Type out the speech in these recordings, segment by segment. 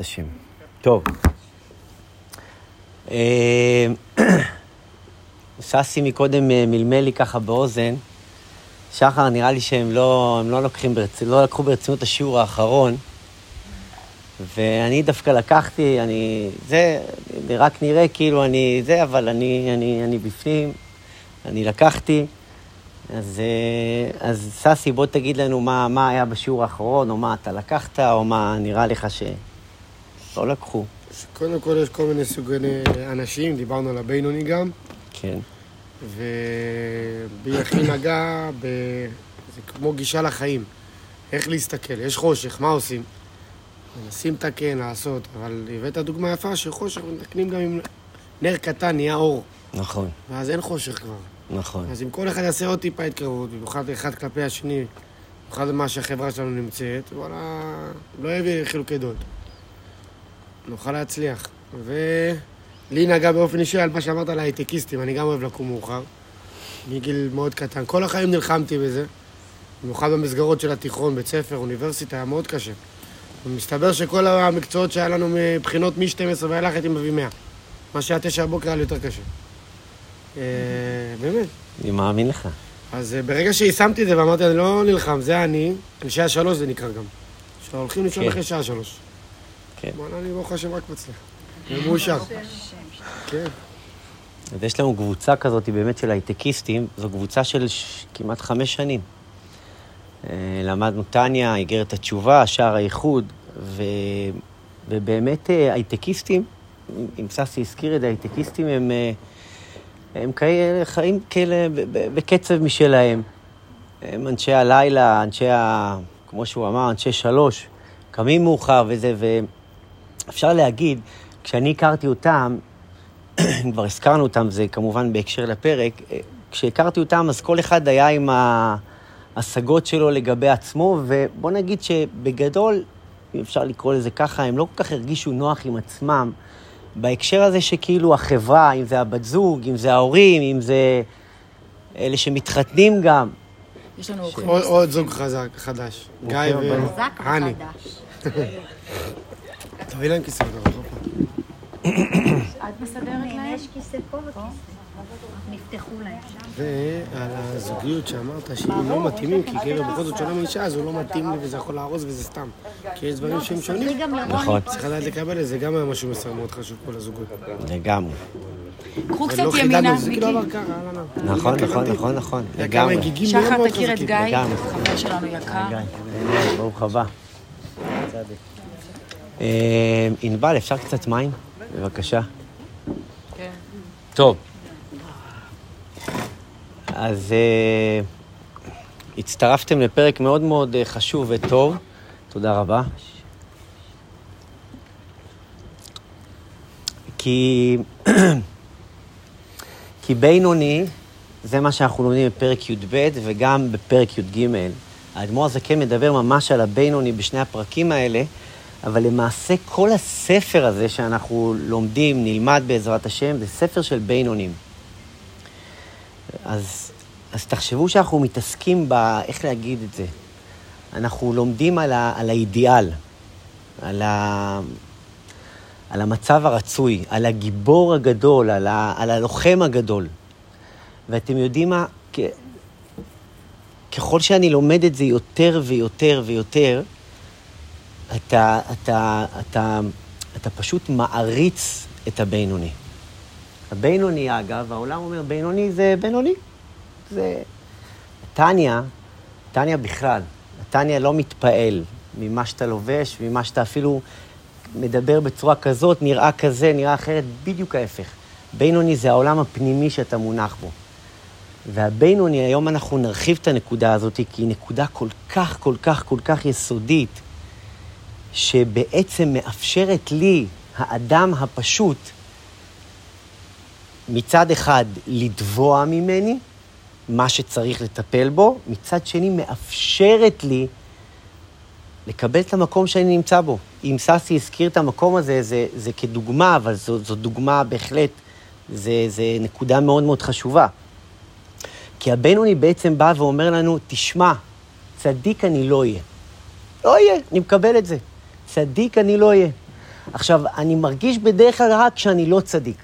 השם. טוב. אה, ססי מקודם אה, מלמל לי ככה באוזן. שחר, נראה לי שהם לא, לא, לוקחים ברצ... לא לקחו ברצינות את השיעור האחרון. ואני דווקא לקחתי, אני... זה, רק נראה כאילו אני זה, אבל אני, אני, אני בפנים. אני לקחתי. אז, אה, אז ססי, בוא תגיד לנו מה, מה היה בשיעור האחרון, או מה אתה לקחת, או מה נראה לך שלא לקחו. קודם כל יש כל מיני סוגי אנשים, דיברנו על הבינוני גם, כן. ובי הכי נגע ב... זה כמו גישה לחיים. איך להסתכל, יש חושך, מה עושים? מנסים לתקן, לעשות, אבל הבאת דוגמה יפה שחושך מתקנים גם עם נר קטן, נהיה אור. נכון, ואז אין חושך כבר. נכון. אז אם כל אחד יעשה עוד טיפה התקרבות, במיוחד אחד כלפי השני, במיוחד במה שהחברה שלנו נמצאת, וואלה, לא יביא חילוקי דעות. נוכל להצליח. ולי נגע באופן אישי על מה שאמרת על ההייטקיסטים, אני גם אוהב לקום מאוחר. מגיל מאוד קטן. כל החיים נלחמתי בזה. במיוחד במסגרות של התיכון, בית ספר, אוניברסיטה, היה מאוד קשה. ומסתבר שכל המקצועות שהיה לנו מבחינות מ-12 ואילך הייתי מביא 100. מה שהיה 9 בבוקר היה לי יותר קשה. אה, באמת. אני מאמין לך. אז אה, ברגע שיישמתי את זה ואמרתי, אני לא נלחם, זה אני, אנשי השלוש זה נקרא גם. שהולכים לישון כן. אחרי שעה שלוש. כן. וואלה, אני ברוך השם רק מצליח. ומאושר. כן. אז יש לנו קבוצה כזאת באמת של הייטקיסטים, זו קבוצה של ש... כמעט חמש שנים. אה, למדנו טניה, איגרת התשובה, שער האיחוד, ו... ובאמת אה, הייטקיסטים, אם ססי הזכיר את זה, הייטקיסטים הם, אה, הם כאלה, חיים כאלה בקצב משלהם. הם אנשי הלילה, אנשי ה... כמו שהוא אמר, אנשי שלוש, קמים מאוחר וזה, ואפשר להגיד, כשאני הכרתי אותם, אם כבר הזכרנו אותם, זה כמובן בהקשר לפרק, אה, כשהכרתי אותם, אז כל אחד היה עם ההשגות שלו לגבי עצמו, ובוא נגיד שבגדול, אם אפשר לקרוא לזה ככה, הם לא כל כך הרגישו נוח עם עצמם, בהקשר הזה שכאילו החברה, אם זה הבת זוג, אם זה ההורים, אם זה אלה שמתחתנים גם, יש לנו אורחים. עוד- עוד זוג חזק, חדש. גיא הבאים. חזק. וחדש. תביא להם כיסא. את מסדרת להם? יש כיסא פה וכיסא. נפתחו להם. ועל הזוגיות שאמרת שהם לא מתאימים, כי גבר בכל זאת שונה מאישה, אז הוא לא מתאים לי וזה יכול להרוס וזה סתם. כי יש דברים שהם שונים. נכון, צריך לדעת לקבל את זה, גם היה משהו מסוים מאוד חשוב פה לזוגות. לגמרי. קחו קצת לא ימינה, מיקי. כאילו. נכון, לא נכון. נכון, נכון, לגמרי. שחר, תכיר את. גיא. חבר שלנו יקר. גיא, ברוך הבא. אה, ענבל, אפשר קצת מים? בבקשה. כן. טוב. אז אה, הצטרפתם לפרק מאוד מאוד אה, חשוב וטוב. תודה רבה. כי, כי בינוני, זה מה שאנחנו לומדים בפרק י"ב וגם בפרק י"ג. האדמו"ר הזקן מדבר ממש על הבינוני בשני הפרקים האלה, אבל למעשה כל הספר הזה שאנחנו לומדים, נלמד בעזרת השם, זה ספר של בינונים. אז, אז תחשבו שאנחנו מתעסקים ב... איך להגיד את זה? אנחנו לומדים על, ה, על האידיאל, על, ה, על המצב הרצוי, על הגיבור הגדול, על, ה, על הלוחם הגדול. ואתם יודעים מה? כ... ככל שאני לומד את זה יותר ויותר ויותר, אתה, אתה, אתה, אתה פשוט מעריץ את הבינוני. הבינוני, אגב, העולם אומר, בינוני זה בינוני. זה... טניה, טניה בכלל, טניה לא מתפעל ממה שאתה לובש, ממה שאתה אפילו מדבר בצורה כזאת, נראה כזה, נראה אחרת, בדיוק ההפך. בינוני זה העולם הפנימי שאתה מונח בו. והבינוני, היום אנחנו נרחיב את הנקודה הזאת, כי היא נקודה כל כך, כל כך, כל כך יסודית, שבעצם מאפשרת לי, האדם הפשוט, מצד אחד לתבוע ממני מה שצריך לטפל בו, מצד שני מאפשרת לי לקבל את המקום שאני נמצא בו. אם ססי הזכיר את המקום הזה, זה, זה כדוגמה, אבל זו, זו דוגמה בהחלט, זה, זה נקודה מאוד מאוד חשובה. כי הבינוני בעצם בא ואומר לנו, תשמע, צדיק אני לא אהיה. לא אהיה, אני מקבל את זה. צדיק אני לא אהיה. עכשיו, אני מרגיש בדרך כלל רק כשאני לא צדיק.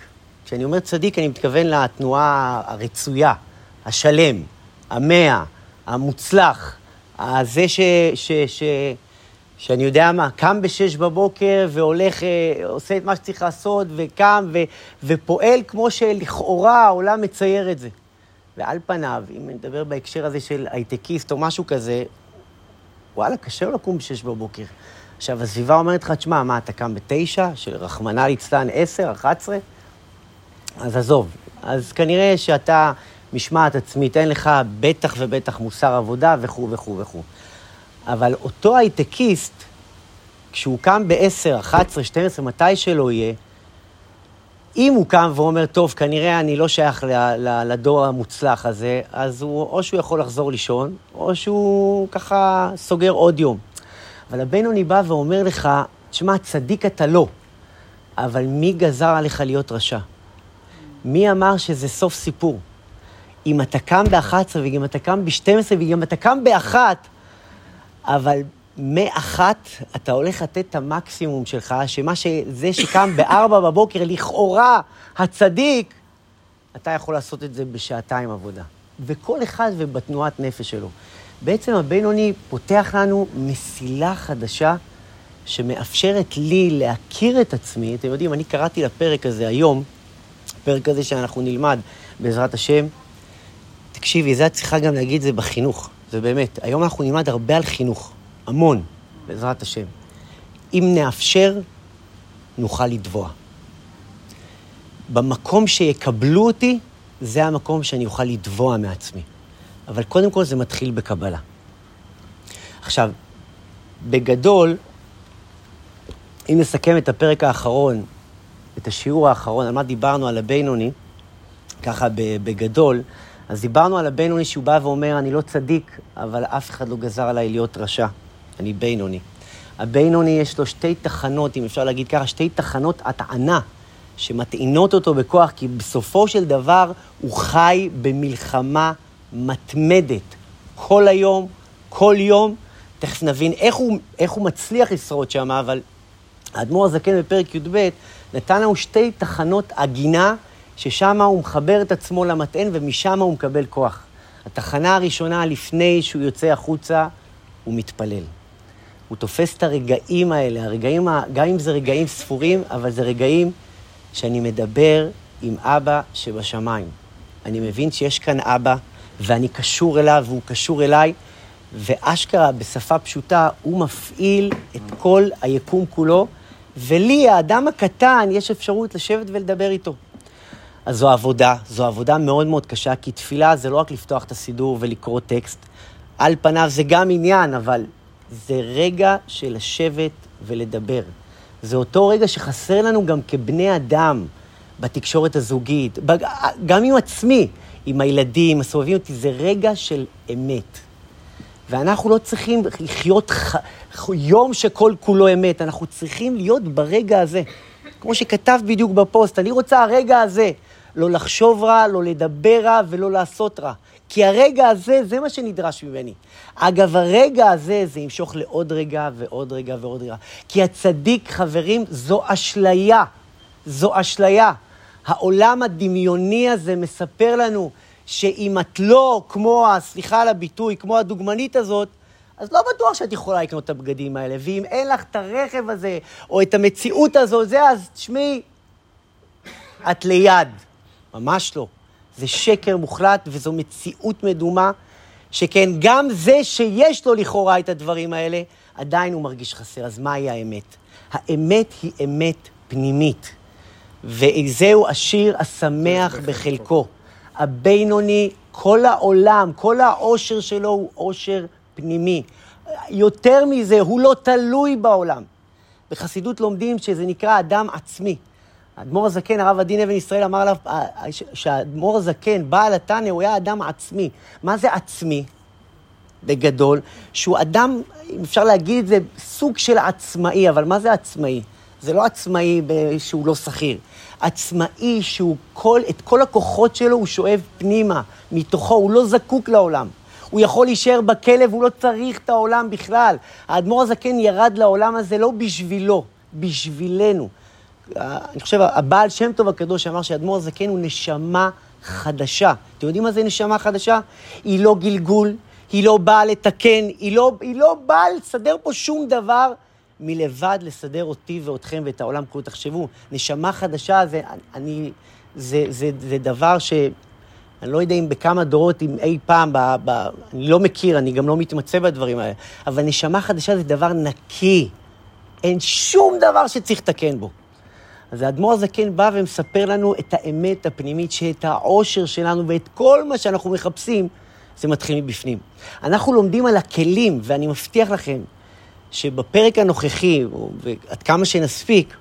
כשאני אומר צדיק, אני מתכוון לתנועה הרצויה, השלם, המאה, המוצלח, הזה ש... ש, ש שאני יודע מה, קם בשש בבוקר והולך, אה, עושה את מה שצריך לעשות, וקם ו, ופועל כמו שלכאורה העולם מצייר את זה. ועל פניו, אם נדבר בהקשר הזה של הייטקיסט או משהו כזה, וואלה, קשה לו לקום בשש בבוקר. עכשיו, הסביבה אומרת לך, תשמע, מה, אתה קם בתשע, של רחמנא ליצלן עשר, אחת עשרה? אז עזוב. אז כנראה שאתה משמעת עצמית, אין לך בטח ובטח מוסר עבודה וכו' וכו' וכו'. אבל אותו הייטקיסט, כשהוא קם ב-10, 11, 12, מתי שלא יהיה, אם הוא קם ואומר, טוב, כנראה אני לא שייך ל- ל- לדור המוצלח הזה, אז הוא, או שהוא יכול לחזור לישון, או שהוא ככה סוגר עוד יום. אבל הבינוני בא ואומר לך, תשמע, צדיק אתה לא, אבל מי גזר עליך להיות רשע? מי אמר שזה סוף סיפור? אם אתה קם ב-11 וגם אתה קם ב-12 וגם אתה קם ב-1, אבל מאחת אתה הולך לתת את המקסימום שלך, שמה שזה שקם בארבע בבוקר, לכאורה הצדיק, אתה יכול לעשות את זה בשעתיים עבודה. וכל אחד ובתנועת נפש שלו. בעצם הבינוני פותח לנו מסילה חדשה שמאפשרת לי להכיר את עצמי. אתם יודעים, אני קראתי לפרק הזה היום, פרק הזה שאנחנו נלמד בעזרת השם. תקשיבי, זה את צריכה גם להגיד זה בחינוך. זה באמת. היום אנחנו נלמד הרבה על חינוך. המון, בעזרת השם. אם נאפשר, נוכל לתבוע. במקום שיקבלו אותי, זה המקום שאני אוכל לתבוע מעצמי. אבל קודם כל זה מתחיל בקבלה. עכשיו, בגדול, אם נסכם את הפרק האחרון, את השיעור האחרון, על מה דיברנו על הבינוני, ככה בגדול, אז דיברנו על הבינוני שהוא בא ואומר, אני לא צדיק, אבל אף אחד לא גזר עליי להיות רשע. אני בינוני. הבינוני יש לו שתי תחנות, אם אפשר להגיד ככה, שתי תחנות הטענה שמטעינות אותו בכוח, כי בסופו של דבר הוא חי במלחמה מתמדת. כל היום, כל יום, תכף נבין איך הוא, איך הוא מצליח לשרוד שם, אבל האדמו"ר הזקן בפרק י"ב נתן לנו שתי תחנות עגינה, ששם הוא מחבר את עצמו למטען ומשם הוא מקבל כוח. התחנה הראשונה, לפני שהוא יוצא החוצה, הוא מתפלל. הוא תופס את הרגעים האלה, הרגעים, גם אם זה רגעים ספורים, אבל זה רגעים שאני מדבר עם אבא שבשמיים. אני מבין שיש כאן אבא, ואני קשור אליו, והוא קשור אליי, ואשכרה, בשפה פשוטה, הוא מפעיל את כל היקום כולו, ולי, האדם הקטן, יש אפשרות לשבת ולדבר איתו. אז זו עבודה, זו עבודה מאוד מאוד קשה, כי תפילה זה לא רק לפתוח את הסידור ולקרוא טקסט. על פניו זה גם עניין, אבל זה רגע של לשבת ולדבר. זה אותו רגע שחסר לנו גם כבני אדם בתקשורת הזוגית, גם עם עצמי, עם הילדים, הסובבים אותי, זה רגע של אמת. ואנחנו לא צריכים לחיות ח... יום שכל כולו אמת, אנחנו צריכים להיות ברגע הזה. כמו שכתב בדיוק בפוסט, אני רוצה הרגע הזה, לא לחשוב רע, לא לדבר רע ולא לעשות רע. כי הרגע הזה, זה מה שנדרש ממני. אגב, הרגע הזה, זה ימשוך לעוד רגע ועוד רגע ועוד רגע. כי הצדיק, חברים, זו אשליה. זו אשליה. העולם הדמיוני הזה מספר לנו שאם את לא כמו, סליחה על הביטוי, כמו הדוגמנית הזאת, אז לא בטוח שאת יכולה לקנות את הבגדים האלה. ואם אין לך את הרכב הזה, או את המציאות הזו, זה, אז תשמעי, את ליד. ממש לא. זה שקר מוחלט וזו מציאות מדומה, שכן גם זה שיש לו לכאורה את הדברים האלה, עדיין הוא מרגיש חסר. אז מהי האמת? האמת היא אמת פנימית, וזהו השיר השמח בחלקו. הבינוני, כל העולם, כל העושר שלו הוא עושר פנימי. יותר מזה, הוא לא תלוי בעולם. בחסידות לומדים שזה נקרא אדם עצמי. האדמו"ר הזקן, הרב עדין אבן ישראל, אמר עליו אה, שהאדמו"ר הזקן, בעל התנא, הוא היה אדם עצמי. מה זה עצמי? בגדול, שהוא אדם, אם אפשר להגיד את זה, סוג של עצמאי, אבל מה זה עצמאי? זה לא עצמאי שהוא לא שכיר. עצמאי שהוא כל, את כל הכוחות שלו הוא שואב פנימה, מתוכו, הוא לא זקוק לעולם. הוא יכול להישאר בכלא והוא לא צריך את העולם בכלל. האדמו"ר הזקן ירד לעולם הזה לא בשבילו, בשבילנו. אה, אני חושב, הבעל שם טוב הקדוש אמר שאדמו"ר הזקן הוא נשמה חדשה. אתם יודעים מה זה נשמה חדשה? היא לא גלגול, היא לא באה לתקן, היא לא, היא לא באה לסדר פה שום דבר מלבד לסדר אותי ואתכם ואת העולם כולו. תחשבו, נשמה חדשה זה, אני, זה, זה, זה דבר ש... אני לא יודע אם בכמה דורות, אם אי פעם, ב, ב, אני לא מכיר, אני גם לא מתמצא בדברים האלה, אבל נשמה חדשה זה דבר נקי. אין שום דבר שצריך לתקן בו. אז האדמו"ר הזקן בא ומספר לנו את האמת הפנימית, שאת העושר שלנו ואת כל מה שאנחנו מחפשים, זה מתחיל מבפנים. אנחנו לומדים על הכלים, ואני מבטיח לכם שבפרק הנוכחי, ועד כמה שנספיק,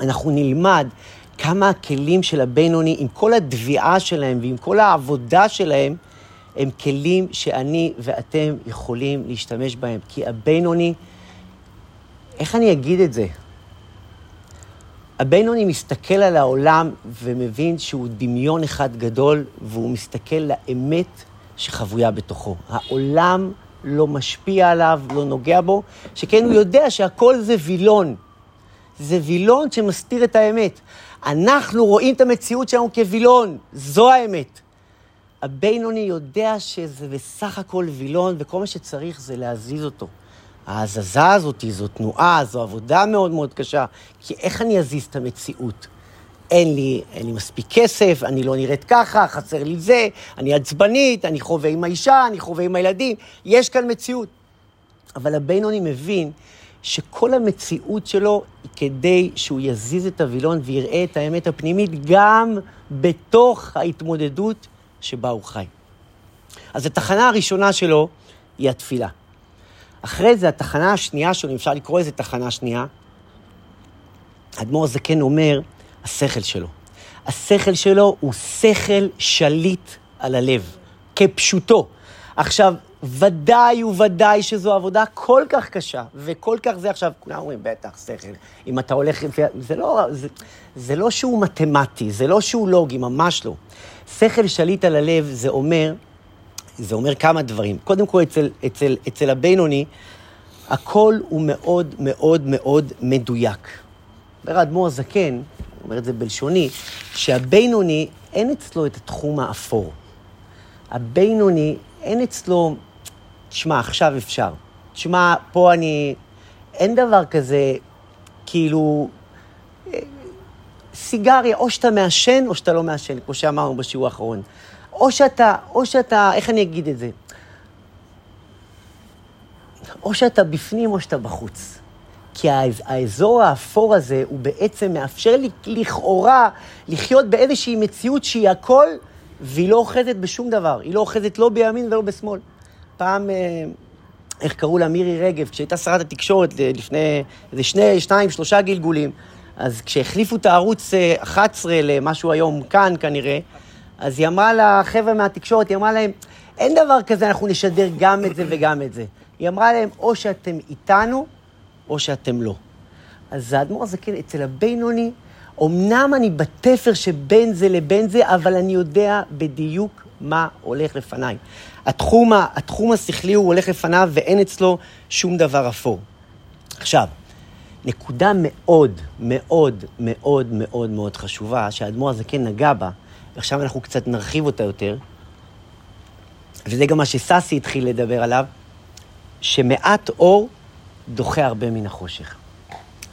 אנחנו נלמד כמה הכלים של הבינוני, עם כל התביעה שלהם ועם כל העבודה שלהם, הם כלים שאני ואתם יכולים להשתמש בהם. כי הבינוני, איך אני אגיד את זה? הבינוני מסתכל על העולם ומבין שהוא דמיון אחד גדול, והוא מסתכל לאמת שחבויה בתוכו. העולם לא משפיע עליו, לא נוגע בו, שכן הוא יודע שהכל זה וילון. זה וילון שמסתיר את האמת. אנחנו רואים את המציאות שלנו כווילון, זו האמת. הבינוני יודע שזה בסך הכל וילון, וכל מה שצריך זה להזיז אותו. ההזזה הזאת זו תנועה, זו עבודה מאוד מאוד קשה, כי איך אני אזיז את המציאות? אין לי, אין לי מספיק כסף, אני לא נראית ככה, חסר לי זה, אני עצבנית, אני חווה עם האישה, אני חווה עם הילדים, יש כאן מציאות. אבל הבינוני מבין שכל המציאות שלו היא כדי שהוא יזיז את הווילון ויראה את האמת הפנימית גם בתוך ההתמודדות שבה הוא חי. אז התחנה הראשונה שלו היא התפילה. אחרי זה, התחנה השנייה שלו, אם אפשר לקרוא לזה תחנה שנייה, האדמו"ר הזקן אומר, השכל שלו. השכל שלו הוא שכל שליט על הלב, כפשוטו. עכשיו, ודאי וודאי שזו עבודה כל כך קשה, וכל כך זה עכשיו, כולם אומרים, בטח, שכל, אם אתה הולך. זה לא, זה, זה לא שהוא מתמטי, זה לא שהוא לוגי, ממש לא. שכל שליט על הלב זה אומר, זה אומר כמה דברים. קודם כל, אצל, אצל, אצל הבינוני, הכל הוא מאוד מאוד מאוד מדויק. אומר האדמו"ר הזקן, אומר את זה בלשוני, שהבינוני, אין אצלו את התחום האפור. הבינוני, אין אצלו, תשמע, עכשיו אפשר. תשמע, פה אני... אין דבר כזה, כאילו... אה, סיגריה, או שאתה מעשן או שאתה לא מעשן, כמו שאמרנו בשיעור האחרון. או שאתה, או שאתה, איך אני אגיד את זה? או שאתה בפנים או שאתה בחוץ. כי האזור האפור הזה, הוא בעצם מאפשר לי לכאורה לחיות באיזושהי מציאות שהיא הכל, והיא לא אוחזת בשום דבר. היא לא אוחזת לא בימין ולא בשמאל. פעם, אה, איך קראו לה? מירי רגב, כשהייתה שרת התקשורת לפני איזה שני, שניים, שלושה גלגולים, אז כשהחליפו את הערוץ 11 אה, למשהו היום כאן כנראה, אז היא אמרה לחבר'ה מהתקשורת, היא אמרה להם, אין דבר כזה, אנחנו נשדר גם את זה וגם את זה. היא אמרה להם, או שאתם איתנו, או שאתם לא. אז האדמו"ר הזה, כן, אצל הבינוני, אמנם אני בתפר שבין זה לבין זה, אבל אני יודע בדיוק מה הולך לפניי. התחום, התחום השכלי הוא הולך לפניו ואין אצלו שום דבר אפור. עכשיו, נקודה מאוד, מאוד, מאוד, מאוד מאוד חשובה, שהאדמו"ר הזה כן נגע בה, ועכשיו אנחנו קצת נרחיב אותה יותר, וזה גם מה שססי התחיל לדבר עליו, שמעט אור דוחה הרבה מן החושך.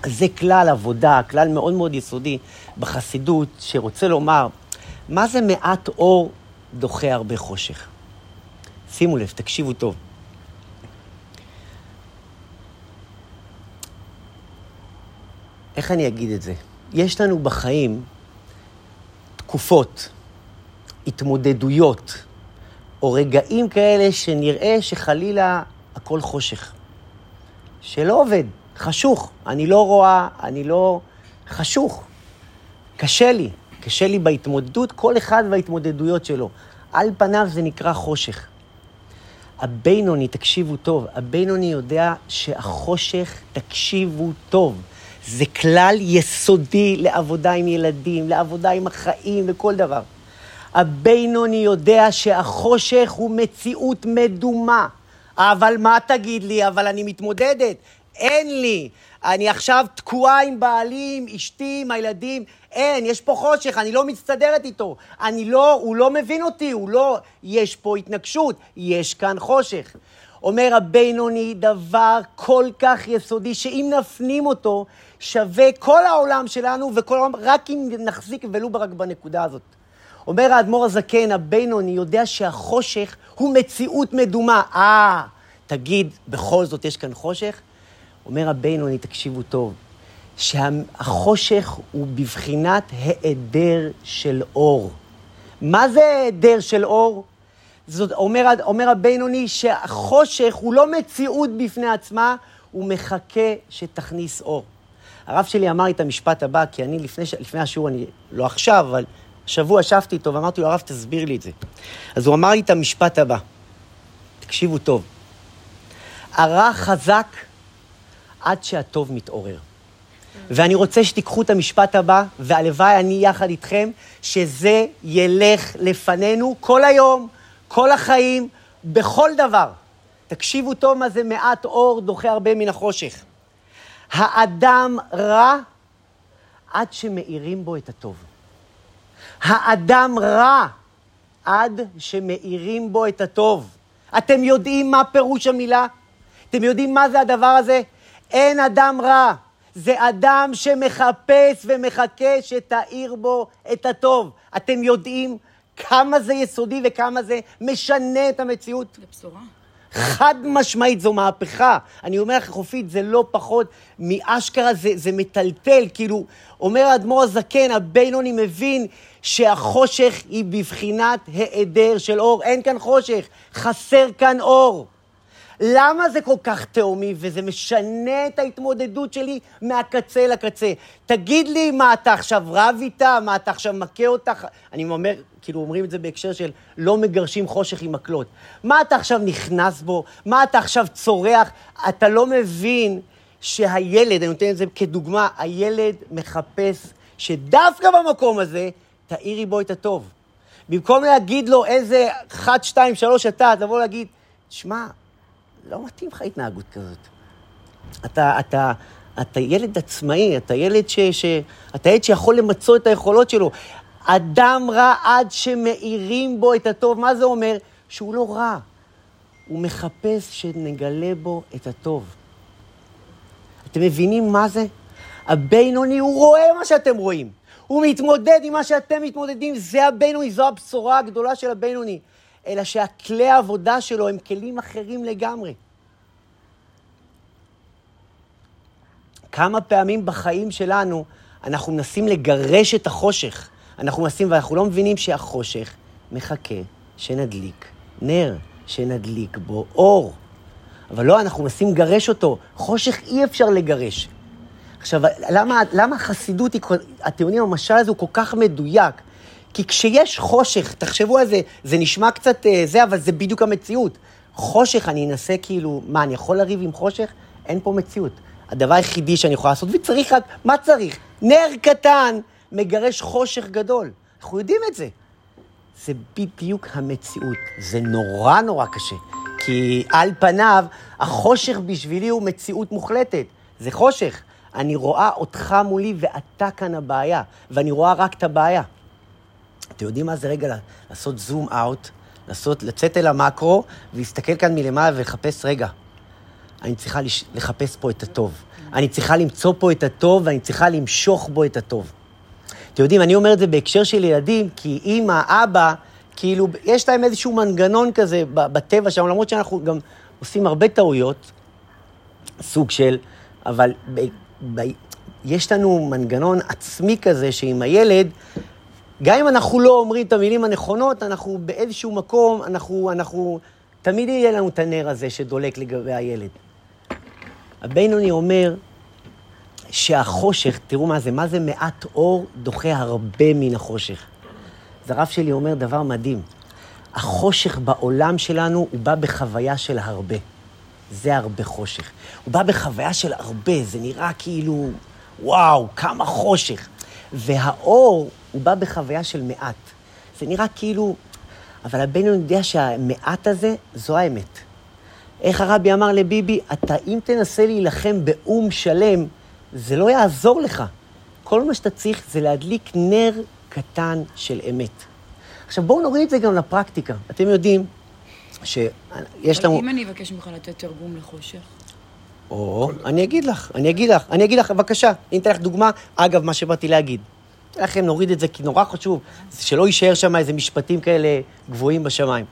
זה כלל עבודה, כלל מאוד מאוד יסודי בחסידות, שרוצה לומר, מה זה מעט אור דוחה הרבה חושך? שימו לב, תקשיבו טוב. איך אני אגיד את זה? יש לנו בחיים תקופות, התמודדויות, או רגעים כאלה שנראה שחלילה הכל חושך. שלא עובד, חשוך. אני לא רואה, אני לא... חשוך. קשה לי, קשה לי בהתמודדות, כל אחד וההתמודדויות שלו. על פניו זה נקרא חושך. הבינוני, תקשיבו טוב, הבינוני יודע שהחושך, תקשיבו טוב, זה כלל יסודי לעבודה עם ילדים, לעבודה עם החיים, לכל דבר. הבינוני יודע שהחושך הוא מציאות מדומה. אבל מה תגיד לי? אבל אני מתמודדת. אין לי. אני עכשיו תקועה עם בעלי, עם אשתי, עם הילדים. אין, יש פה חושך, אני לא מצטדרת איתו. אני לא, הוא לא מבין אותי, הוא לא... יש פה התנגשות, יש כאן חושך. אומר הבינוני דבר כל כך יסודי, שאם נפנים אותו, שווה כל העולם שלנו וכל העולם, רק אם נחזיק ולו רק בנקודה הזאת. אומר האדמו"ר הזקן, הבינוני, יודע שהחושך הוא מציאות מדומה. אה, תגיד, בכל זאת יש כאן חושך? אומר הבינוני, תקשיבו טוב, שהחושך הוא בבחינת היעדר של אור. מה זה היעדר של אור? זאת אומר, אומר הבינוני שהחושך הוא לא מציאות בפני עצמה, הוא מחכה שתכניס אור. הרב שלי אמר לי את המשפט הבא, כי אני לפני, לפני השיעור, אני לא עכשיו, אבל שבוע ישבתי איתו ואמרתי לו, הרב, תסביר לי את זה. אז הוא אמר לי את המשפט הבא, תקשיבו טוב, הרע חזק עד שהטוב מתעורר. ואני רוצה שתיקחו את המשפט הבא, והלוואי אני יחד איתכם, שזה ילך לפנינו כל היום, כל החיים, בכל דבר. תקשיבו טוב מה זה מעט אור דוחה הרבה מן החושך. האדם רע עד שמאירים בו את הטוב. האדם רע עד שמאירים בו את הטוב. אתם יודעים מה פירוש המילה? אתם יודעים מה זה הדבר הזה? אין אדם רע. זה אדם שמחפש ומחכה שתאיר בו את הטוב. אתם יודעים כמה זה יסודי וכמה זה משנה את המציאות? זה בשורה. חד משמעית, זו מהפכה. אני אומר לך, חופית, זה לא פחות מאשכרה, זה, זה מטלטל. כאילו, אומר האדמו"ר הזקן, הבינוני מבין שהחושך היא בבחינת היעדר של אור. אין כאן חושך, חסר כאן אור. למה זה כל כך תהומי וזה משנה את ההתמודדות שלי מהקצה לקצה? תגיד לי, מה אתה עכשיו רב איתה? מה אתה עכשיו מכה אותך? אני אומר, כאילו אומרים את זה בהקשר של לא מגרשים חושך עם מקלות. מה אתה עכשיו נכנס בו? מה אתה עכשיו צורח? אתה לא מבין שהילד, אני נותן את זה כדוגמה, הילד מחפש שדווקא במקום הזה תאירי בו את הטוב. במקום להגיד לו איזה 1, 2, 3 אתה, לבוא להגיד, שמע, לא מתאים לך התנהגות כזאת. אתה, אתה, אתה ילד עצמאי, אתה ילד, ש, ש, אתה ילד שיכול למצות את היכולות שלו. אדם רע עד שמאירים בו את הטוב. מה זה אומר? שהוא לא רע. הוא מחפש שנגלה בו את הטוב. אתם מבינים מה זה? הבינוני, הוא רואה מה שאתם רואים. הוא מתמודד עם מה שאתם מתמודדים, זה הבינוני, זו הבשורה הגדולה של הבינוני. אלא שהכלי העבודה שלו הם כלים אחרים לגמרי. כמה פעמים בחיים שלנו אנחנו מנסים לגרש את החושך. אנחנו מנסים, ואנחנו לא מבינים שהחושך מחכה שנדליק נר, שנדליק בו אור. אבל לא, אנחנו מנסים לגרש אותו. חושך אי אפשר לגרש. עכשיו, למה, למה החסידות, היא, יודעים, המשל הזה הוא כל כך מדויק? כי כשיש חושך, תחשבו על זה, זה נשמע קצת אה, זה, אבל זה בדיוק המציאות. חושך, אני אנסה כאילו, מה, אני יכול לריב עם חושך? אין פה מציאות. הדבר היחידי שאני יכול לעשות, וצריך רק, מה צריך? נר קטן מגרש חושך גדול. אנחנו יודעים את זה. זה בדיוק המציאות. זה נורא נורא קשה. כי על פניו, החושך בשבילי הוא מציאות מוחלטת. זה חושך. אני רואה אותך מולי ואתה כאן הבעיה, ואני רואה רק את הבעיה. אתם יודעים מה זה רגע לעשות זום אאוט, לעשות, לצאת אל המקרו, ולהסתכל כאן מלמעלה ולחפש, רגע, אני צריכה לחפש פה את הטוב. אני צריכה למצוא פה את הטוב, ואני צריכה למשוך בו את הטוב. אתם יודעים, אני אומר את זה בהקשר של ילדים, כי אימא, אבא, כאילו, יש להם איזשהו מנגנון כזה בטבע שם, למרות שאנחנו גם עושים הרבה טעויות, סוג של, אבל ב, ב, יש לנו מנגנון עצמי כזה, שעם הילד, גם אם אנחנו לא אומרים את המילים הנכונות, אנחנו באיזשהו מקום, אנחנו, אנחנו, תמיד יהיה לנו את הנר הזה שדולק לגבי הילד. הבינוני אומר שהחושך, תראו מה זה, מה זה מעט אור דוחה הרבה מן החושך. אז הרב שלי אומר דבר מדהים. החושך בעולם שלנו, הוא בא בחוויה של הרבה. זה הרבה חושך. הוא בא בחוויה של הרבה, זה נראה כאילו, וואו, כמה חושך. והאור, הוא בא בחוויה של מעט. זה נראה כאילו... אבל הבן יודע שהמעט הזה, זו האמת. איך הרבי אמר לביבי, אתה, אם תנסה להילחם באו"ם שלם, זה לא יעזור לך. כל מה שאתה צריך זה להדליק נר קטן של אמת. עכשיו, בואו נוריד את זה גם לפרקטיקה. אתם יודעים שיש אבל לנו... אם אני אבקש ממך לתת תרגום לחושך? או, אני אגיד לך, אני אגיד לך, אני אגיד לך, בבקשה, אני אתן לך דוגמה, אגב, מה שבאתי להגיד. לכם, נוריד את זה, כי נורא חשוב, שלא יישאר שם איזה משפטים כאלה גבוהים בשמיים.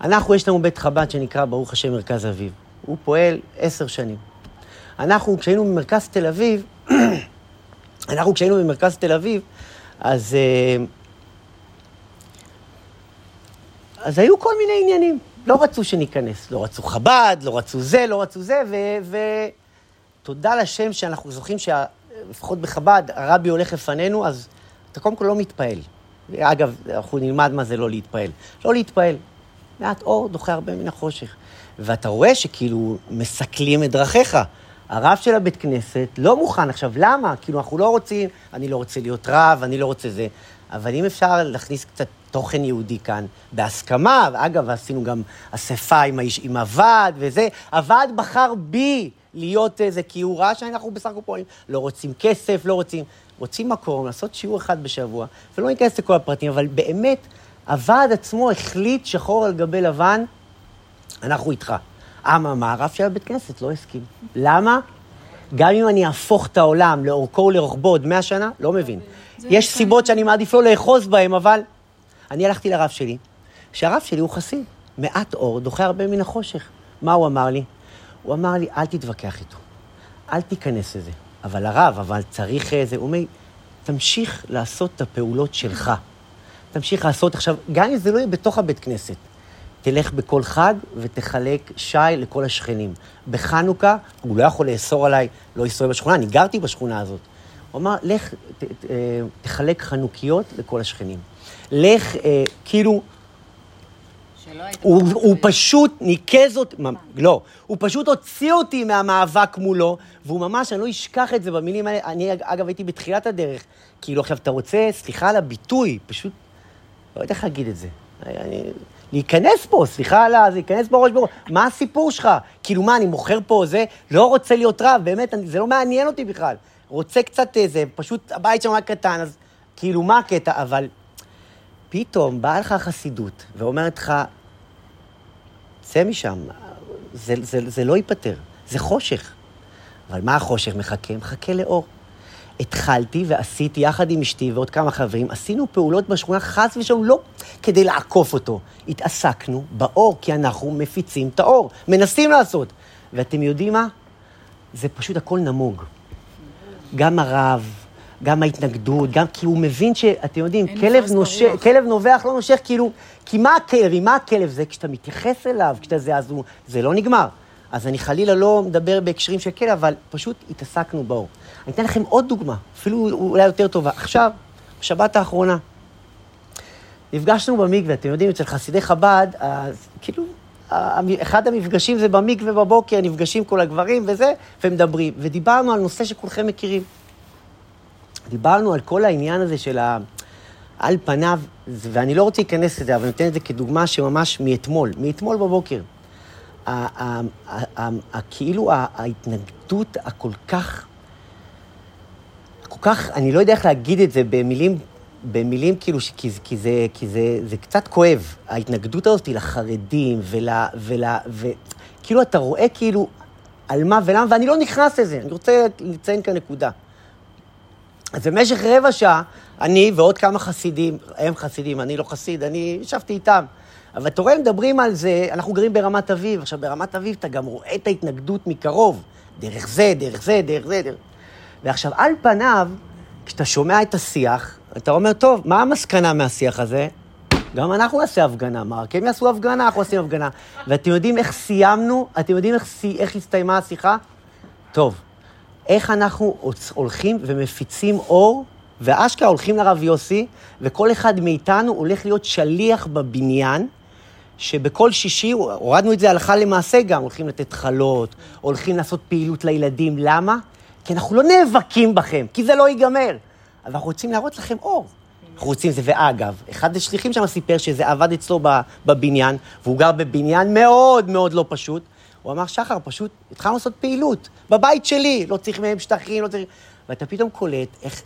אנחנו, יש לנו בית חב"ד שנקרא, ברוך השם, מרכז אביב. הוא פועל עשר שנים. אנחנו, כשהיינו במרכז תל אביב, אנחנו, כשהיינו במרכז תל אביב, אז, אה, אז היו כל מיני עניינים. לא רצו שניכנס, לא רצו חב"ד, לא רצו זה, לא רצו זה, ו... ותודה לשם שאנחנו זוכרים שלפחות בחב"ד, הרבי הולך לפנינו, אז אתה קודם כל לא מתפעל. אגב, אנחנו נלמד מה זה לא להתפעל. לא להתפעל. מעט אור דוחה הרבה מן החושך. ואתה רואה שכאילו מסכלים את דרכיך. הרב של הבית כנסת לא מוכן. עכשיו, למה? כאילו, אנחנו לא רוצים, אני לא רוצה להיות רב, אני לא רוצה זה. אבל אם אפשר להכניס קצת תוכן יהודי כאן, בהסכמה, אגב, עשינו גם אספה עם, האיש, עם הוועד וזה, הוועד בחר בי להיות איזה, כי הוא ראה שאנחנו בסך הכל פועלים, לא רוצים כסף, לא רוצים, רוצים מקום, לעשות שיעור אחד בשבוע, ולא ניכנס לכל הפרטים, אבל באמת, הוועד עצמו החליט שחור על גבי לבן, אנחנו איתך. אממה, הרב של הבית כנסת לא הסכים. למה? גם אם אני אהפוך את העולם לאורכו ולרוחבו עוד מאה שנה, לא מבין. יש. סיבות שאני מעדיף לא לאחוז בהן, אבל אני הלכתי לרב שלי, שהרב שלי הוא חסיד. מעט אור דוחה הרבה מן החושך. מה הוא אמר לי? הוא אמר לי, אל תתווכח איתו, אל תיכנס לזה. אבל הרב, אבל צריך איזה... הוא אומר, תמשיך לעשות את הפעולות שלך. תמשיך לעשות עכשיו, גם אם זה לא יהיה בתוך הבית כנסת. תלך בכל חג ותחלק שי לכל השכנים. בחנוכה, הוא לא יכול לאסור עליי לא להסתובב בשכונה, אני גרתי בשכונה הזאת. הוא אמר, לך, ת, ת, אה, תחלק חנוכיות לכל השכנים. לך, אה, כאילו. הוא, הוא פשוט ניקז אותי, לא, הוא פשוט הוציא אותי מהמאבק מולו, והוא ממש, אני לא אשכח את זה במילים האלה. אני, אגב, הייתי בתחילת הדרך. כאילו, עכשיו, אתה רוצה, סליחה על הביטוי, פשוט, לא יודע איך להגיד את זה. אני, להיכנס פה, סליחה על ה... להיכנס בראש בראש. מה הסיפור שלך? כאילו, מה, אני מוכר פה זה? לא רוצה להיות רב, באמת, אני, זה לא מעניין אותי בכלל. רוצה קצת איזה, פשוט הבית שם רק קטן, אז כאילו, מה הקטע? אבל פתאום באה לך החסידות ואומרת לך, צא משם, זה, זה, זה לא ייפתר, זה חושך. אבל מה החושך מחכה? מחכה לאור. התחלתי ועשיתי יחד עם אשתי ועוד כמה חברים, עשינו פעולות בשכונה חס ושלום, לא כדי לעקוף אותו. התעסקנו באור, כי אנחנו מפיצים את האור, מנסים לעשות. ואתם יודעים מה? זה פשוט הכל נמוג. גם הרב, גם ההתנגדות, גם כי הוא מבין שאתם יודעים, כלב, ברוח. כלב נובח לא נושך, כאילו, כי מה הכלב, מה הכלב זה? כשאתה מתייחס אליו, כשאתה זה, אז הוא, זה לא נגמר. אז אני חלילה לא מדבר בהקשרים של כלב, אבל פשוט התעסקנו באור. אני אתן לכם עוד דוגמה, אפילו אולי יותר טובה. עכשיו, בשבת האחרונה, נפגשנו במקווה, אתם יודעים, אצל חסידי חב"ד, אז כאילו, אחד המפגשים זה במקווה בבוקר, נפגשים כל הגברים וזה, ומדברים. ודיברנו על נושא שכולכם מכירים. דיברנו על כל העניין הזה של ה... על פניו, ואני לא רוצה להיכנס לזה, אבל אני נותן את זה כדוגמה שממש מאתמול, מאתמול בבוקר. כאילו ההתנגדות הכל כך, כך, אני לא יודע איך להגיד את זה במילים, במילים כאילו, ש- כי, כי, זה, כי זה, זה קצת כואב. ההתנגדות הזאת היא לחרדים ול... ול ו, כאילו אתה רואה כאילו על מה ולמה, ואני לא נכנס לזה, אני רוצה לציין כאן נקודה. אז במשך רבע שעה, אני ועוד כמה חסידים, הם חסידים, אני לא חסיד, אני ישבתי איתם. אבל אתה רואה, מדברים על זה, אנחנו גרים ברמת אביב. עכשיו, ברמת אביב אתה גם רואה את ההתנגדות מקרוב. דרך זה, דרך זה, דרך זה, דרך... ועכשיו, על פניו, כשאתה שומע את השיח, אתה אומר, טוב, מה המסקנה מהשיח הזה? גם אנחנו נעשה הפגנה, מה? כי הם יעשו הפגנה, אנחנו עושים הפגנה. ואתם יודעים איך סיימנו? אתם יודעים איך, איך הסתיימה השיחה? טוב, איך אנחנו הולכים ומפיצים אור, ואשכרה הולכים לרב יוסי, וכל אחד מאיתנו הולך להיות שליח בבניין, שבכל שישי, הורדנו את זה הלכה למעשה גם, הולכים לתת חלות, הולכים לעשות פעילות לילדים. למה? כי אנחנו לא נאבקים בכם, כי זה לא ייגמר. אבל אנחנו רוצים להראות לכם אור. אנחנו רוצים זה, ואגב, אחד השליחים שם סיפר שזה עבד אצלו בבניין, והוא גר בבניין מאוד מאוד לא פשוט. הוא אמר, שחר, פשוט התחלנו לעשות פעילות, בבית שלי, לא צריך מהם שטחים, לא צריך... ואתה פתאום קולט איך...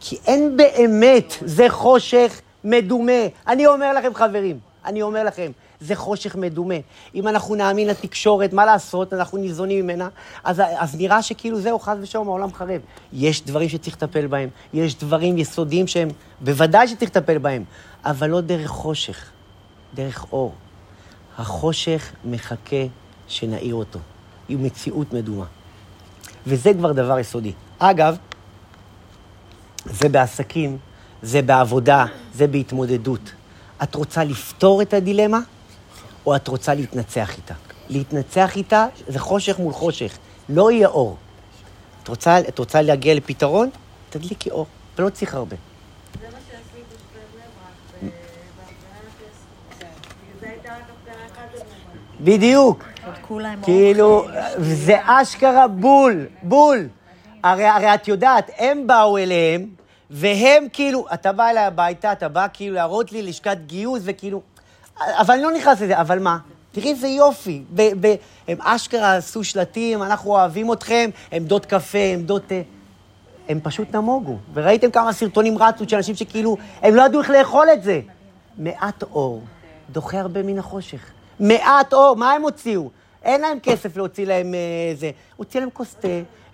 כי אין באמת, זה חושך מדומה. אני אומר לכם, חברים, אני אומר לכם, זה חושך מדומה. אם אנחנו נאמין לתקשורת, מה לעשות, אנחנו ניזונים ממנה, אז, אז נראה שכאילו זהו, חס ושלום, העולם חרב. יש דברים שצריך לטפל בהם, יש דברים יסודיים שהם, בוודאי שצריך לטפל בהם, אבל לא דרך חושך, דרך אור. החושך מחכה שנעיר אותו. היא מציאות מדומה. וזה כבר דבר יסודי. אגב, זה בעסקים, זה בעבודה, זה בהתמודדות. את רוצה לפתור את הדילמה, או את רוצה להתנצח איתה? להתנצח איתה זה חושך מול חושך, לא יהיה אור. את רוצה, את רוצה להגיע לפתרון? תדליקי אור, ולא צריך הרבה. זה מה שעשית בבני ברק, בהפגנה לפי בגלל זה הייתה רק הפגנה אחת בבני ברק. בדיוק. כאילו. זה אשכרה בול, בול. הרי, הרי את יודעת, הם באו אליהם, והם כאילו, אתה בא אליי הביתה, אתה בא כאילו להראות לי לשכת גיוס, וכאילו, אבל אני לא נכנס לזה, אבל מה? תראי איזה יופי. ב, ב, הם אשכרה עשו שלטים, אנחנו אוהבים אתכם, עמדות קפה, עמדות... תה. הם פשוט נמוגו. וראיתם כמה סרטונים רצו של אנשים שכאילו, הם לא ידעו איך לאכול את זה. מעט אור דוחה הרבה מן החושך. מעט אור, מה הם הוציאו? אין להם כסף להוציא להם אה, זה. הוציא להם כוס תה,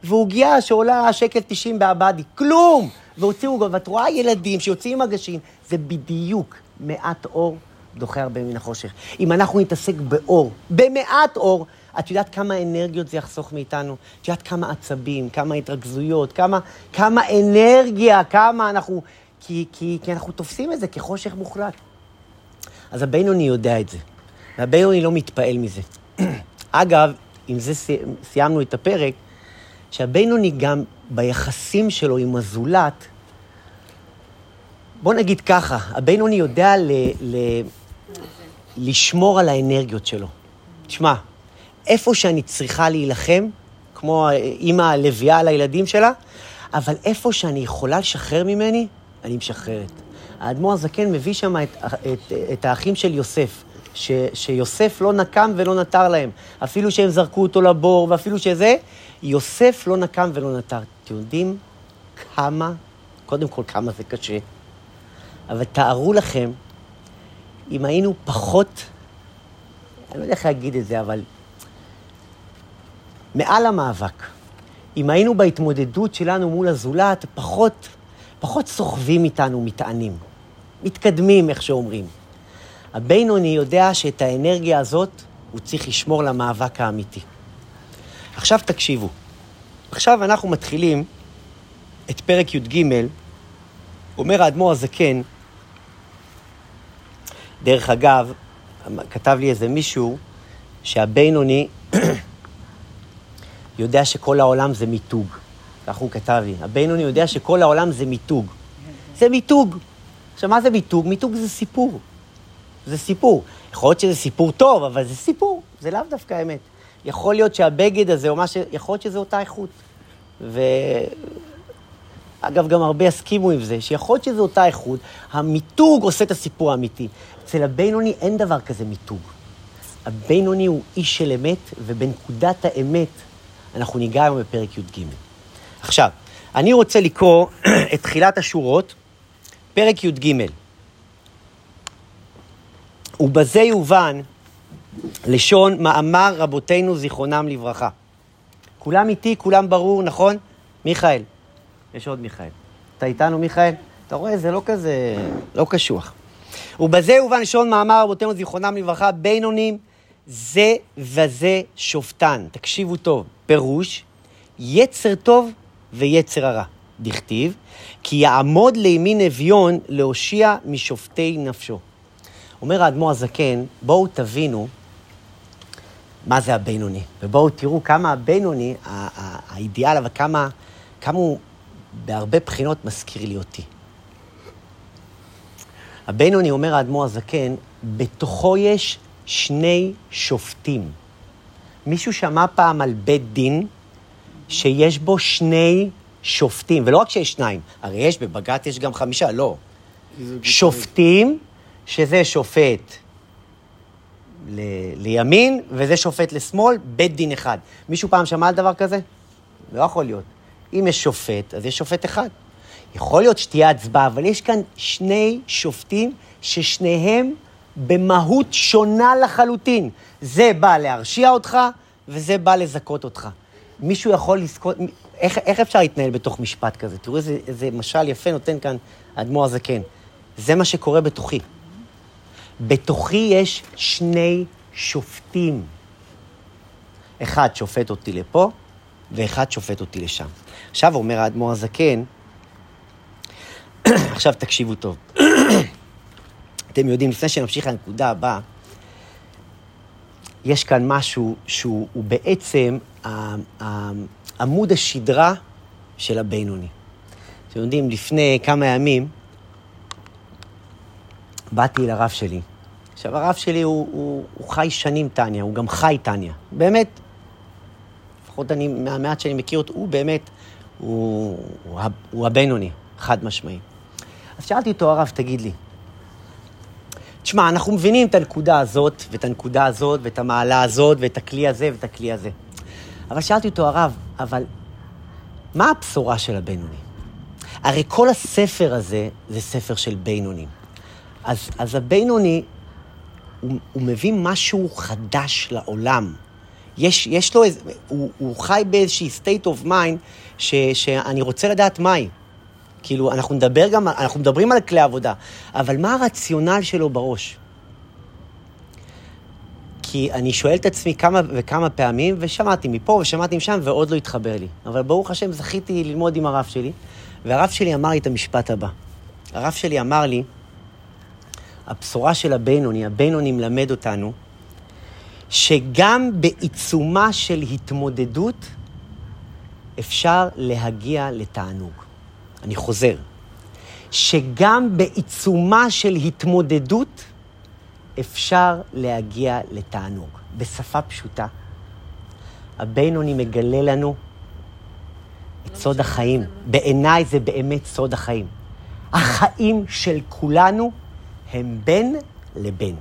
ועוגיה שעולה שקל 90 בעבדי. כלום! והוציאו ואת רואה ילדים שיוצאים עם מגשים, זה בדיוק מעט אור דוחה הרבה מן החושך. אם אנחנו נתעסק באור, במעט אור, את יודעת כמה אנרגיות זה יחסוך מאיתנו? את יודעת כמה עצבים, כמה התרכזויות, כמה, כמה אנרגיה, כמה אנחנו... כי, כי, כי אנחנו תופסים את זה כחושך מוחלט. אז הבינוני יודע את זה, והבינוני לא מתפעל מזה. אגב, עם זה סי- סיימנו את הפרק, שהבינוני גם ביחסים שלו עם הזולת, בוא נגיד ככה, הבינוני יודע ל, ל, לשמור על האנרגיות שלו. תשמע, איפה שאני צריכה להילחם, כמו אימא הלוויה על הילדים שלה, אבל איפה שאני יכולה לשחרר ממני, אני משחררת. האדמו"ר הזקן מביא שם את, את, את האחים של יוסף, ש, שיוסף לא נקם ולא נטר להם. אפילו שהם זרקו אותו לבור, ואפילו שזה, יוסף לא נקם ולא נטר. אתם יודעים כמה, קודם כל כמה זה קשה, אבל תארו לכם, אם היינו פחות, אני לא יודע איך להגיד את זה, אבל מעל המאבק, אם היינו בהתמודדות שלנו מול הזולת, פחות, פחות סוחבים איתנו מטענים, מתקדמים, איך שאומרים. הבינוני יודע שאת האנרגיה הזאת הוא צריך לשמור למאבק האמיתי. עכשיו תקשיבו. עכשיו אנחנו מתחילים את פרק י"ג, אומר האדמו"ר הזקן, דרך אגב, כתב לי איזה מישהו שהבינוני יודע שכל העולם זה מיתוג. כך הוא כתב לי. הבינוני יודע שכל העולם זה מיתוג. זה מיתוג. עכשיו, מה זה מיתוג? מיתוג זה סיפור. זה סיפור. יכול להיות שזה סיפור טוב, אבל זה סיפור, זה לאו דווקא אמת. יכול להיות שהבגד הזה, או מה ש... יכול להיות שזה אותה איכות. ו... אגב, גם הרבה יסכימו עם זה, שיכול להיות שזו אותה איכות, המיתוג עושה את הסיפור האמיתי. אצל הבינוני אין דבר כזה מיתוג. הבינוני הוא איש של אמת, ובנקודת האמת אנחנו ניגע היום בפרק י"ג. עכשיו, אני רוצה לקרוא את תחילת השורות, פרק י"ג. ובזה יובן לשון מאמר רבותינו זיכרונם לברכה. כולם איתי, כולם ברור, נכון? מיכאל. יש עוד מיכאל. אתה איתנו, מיכאל? אתה רואה, זה לא כזה, לא קשוח. ובזה יובן לשון מאמר רבותינו זיכרונם לברכה, בינונים זה וזה שופטן. תקשיבו טוב, פירוש, יצר טוב ויצר הרע. דכתיב, כי יעמוד לימין אביון להושיע משופטי נפשו. אומר האדמו"ר הזקן, בואו תבינו מה זה הבינוני, ובואו תראו כמה הבינוני, האידיאל, אבל כמה, כמה הוא בהרבה בחינות מזכיר לי אותי. הבינוני, אומר האדמו"ר הזקן, בתוכו יש שני שופטים. מישהו שמע פעם על בית דין שיש בו שני שופטים, ולא רק שיש שניים, הרי יש, בבג"ץ יש גם חמישה, לא. שופטים, שזה שופט ל, לימין וזה שופט לשמאל, בית דין אחד. מישהו פעם שמע על דבר כזה? לא יכול להיות. אם יש שופט, אז יש שופט אחד. יכול להיות שתהיה הצבעה, אבל יש כאן שני שופטים ששניהם במהות שונה לחלוטין. זה בא להרשיע אותך, וזה בא לזכות אותך. מישהו יכול לזכות... איך, איך אפשר להתנהל בתוך משפט כזה? תראו איזה, איזה משל יפה נותן כאן האדמו"ר הזקן. זה מה שקורה בתוכי. בתוכי יש שני שופטים. אחד שופט אותי לפה, ואחד שופט אותי לשם. עכשיו אומר האדמו"ר הזקן, עכשיו תקשיבו טוב. אתם יודעים, לפני שנמשיך לנקודה הבאה, יש כאן משהו שהוא הוא בעצם עמוד השדרה של הבינוני. אתם יודעים, לפני כמה ימים באתי לרב שלי. עכשיו, הרב שלי הוא, הוא, הוא חי שנים טניה, הוא גם חי טניה. באמת, לפחות אני, מהמעט שאני מכיר אותו, הוא באמת, הוא, הוא, הוא הבינוני, חד משמעי. אז שאלתי אותו, הרב, תגיד לי, תשמע, אנחנו מבינים את הנקודה הזאת, ואת הנקודה הזאת, ואת המעלה הזאת, ואת הכלי הזה, ואת הכלי הזה. אבל שאלתי אותו, הרב, אבל מה הבשורה של הבינוני? הרי כל הספר הזה זה ספר של בינונים. אז, אז הבינוני, הוא, הוא מביא משהו חדש לעולם. יש, יש לו איזה, הוא, הוא חי באיזושהי state of mind ש, שאני רוצה לדעת מהי. כאילו, אנחנו נדבר גם, אנחנו מדברים על כלי עבודה, אבל מה הרציונל שלו בראש? כי אני שואל את עצמי כמה וכמה פעמים, ושמעתי מפה ושמעתי משם, ועוד לא התחבר לי. אבל ברוך השם, זכיתי ללמוד עם הרב שלי, והרב שלי אמר לי את המשפט הבא. הרב שלי אמר לי, הבשורה של הבינוני, הבינוני מלמד אותנו, שגם בעיצומה של התמודדות אפשר להגיע לתענוג. אני חוזר, שגם בעיצומה של התמודדות אפשר להגיע לתענוג. בשפה פשוטה, הבינוני מגלה לנו את סוד החיים. בעיניי זה באמת סוד החיים. החיים של כולנו הם בין לבין.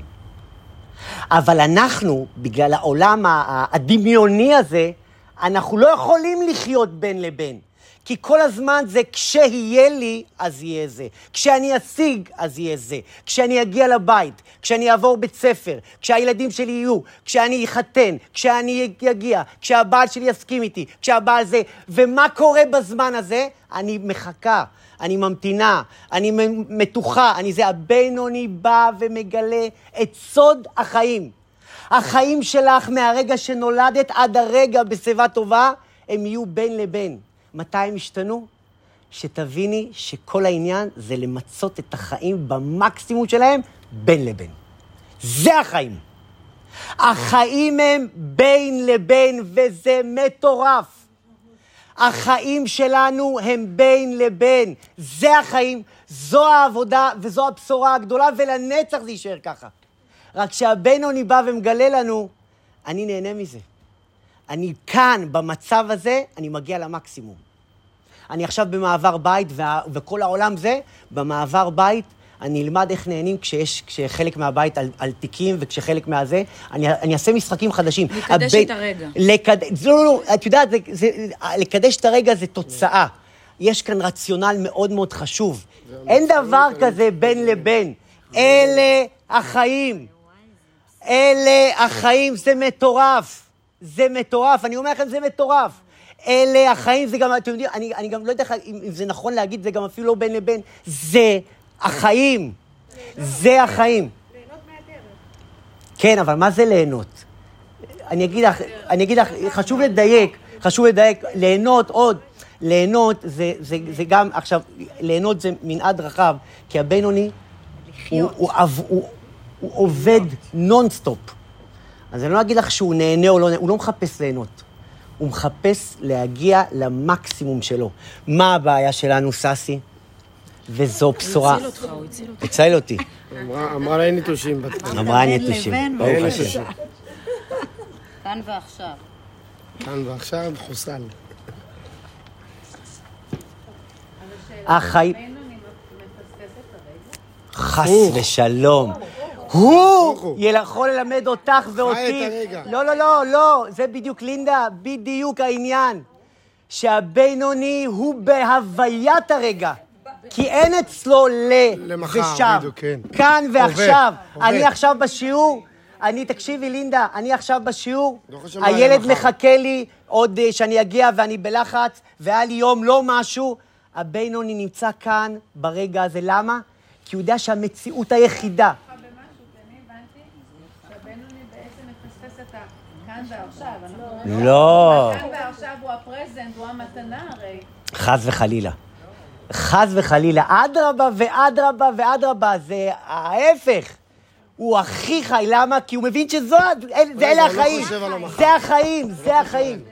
אבל אנחנו, בגלל העולם הדמיוני הזה, אנחנו לא יכולים לחיות בין לבין. כי כל הזמן זה כשיהיה לי, אז יהיה זה. כשאני אשיג, אז יהיה זה. כשאני אגיע לבית, כשאני אעבור בית ספר, כשהילדים שלי יהיו, כשאני אחתן, כשאני אגיע, כשהבעל שלי יסכים איתי, כשהבעל זה... ומה קורה בזמן הזה? אני מחכה, אני ממתינה, אני מתוחה, אני זה. הבינוני בא ומגלה את סוד החיים. החיים שלך מהרגע שנולדת עד הרגע בשיבה טובה, הם יהיו בין לבין. מתי הם ישתנו? שתביני שכל העניין זה למצות את החיים במקסימום שלהם בין לבין. זה החיים. החיים הם בין לבין, וזה מטורף. החיים שלנו הם בין לבין. זה החיים, זו העבודה וזו הבשורה הגדולה, ולנצח זה יישאר ככה. רק שהבינוני בא ומגלה לנו, אני נהנה מזה. אני כאן, במצב הזה, אני מגיע למקסימום. אני עכשיו במעבר בית, וה, וכל העולם זה, במעבר בית, אני אלמד איך נהנים כשיש, כשחלק מהבית על, על תיקים, וכשחלק מהזה, אני, אני אעשה משחקים חדשים. לקדש הבית- את הרגע. לקד... לא, לא, לא, את יודעת, זה, זה, לקדש את הרגע זה תוצאה. יש כאן רציונל מאוד מאוד חשוב. אין דבר כזה בין לבין. אלה החיים. אלה החיים, זה מטורף. זה מטורף, אני אומר לכם, זה מטורף. אלה החיים, זה גם, אתם יודעים, אני, אני גם לא יודע אם, אם זה נכון להגיד, זה גם אפילו לא בין לבין. זה החיים. זה החיים. כן, אבל מה זה ליהנות? אני אגיד לך, אני אגיד לך, חשוב לדייק, חשוב לדייק, ליהנות עוד. ליהנות זה, זה, זה גם, עכשיו, ליהנות זה מנעד רחב, כי הבינוני, הוא, הוא, הוא, הוא, הוא עובד נונסטופ. אז אני לא אגיד לך שהוא נהנה או לא נהנה, הוא לא מחפש ליהנות. הוא מחפש להגיע למקסימום שלו. מה הבעיה שלנו, ססי? וזו בשורה. הוא הציל אותך, הוא הציל אותך. הציל אותי. אמרה- לה אין יתושים בתחום. אמרה יתושים. ברוך אין השם. יתושים. כאן ועכשיו. כאן ועכשיו חוסל. החיים... חס ושלום. הוא. יכול ללמד אותך ואותי. לא, לא, לא, לא, זה בדיוק, לינדה, בדיוק העניין. שהבינוני הוא בהוויית הרגע. כי אין אצלו ל למחר. בדיוק, כן. כאן ועכשיו. עובד. אני עכשיו בשיעור, אני, תקשיבי, לינדה, אני עכשיו בשיעור, לא הילד. מחכה לי עוד אה, שאני אגיע ואני בלחץ, והיה לי יום לא משהו. הבינוני נמצא כאן ברגע הזה. למה? כי הוא יודע שהמציאות היחידה. במשהו, כי אני הבנתי שהבינוני בעצם מפספס את הכאן לא. הכאן ועכשיו הוא הפרזנט, הוא המתנה הרי. חס וחלילה. חס וחלילה. אדרבה ואדרבה ואדרבה, זה ההפך. הוא הכי חי, למה? כי הוא מבין שזו, זה אלה לא החיים. זה החיים, זה החיים.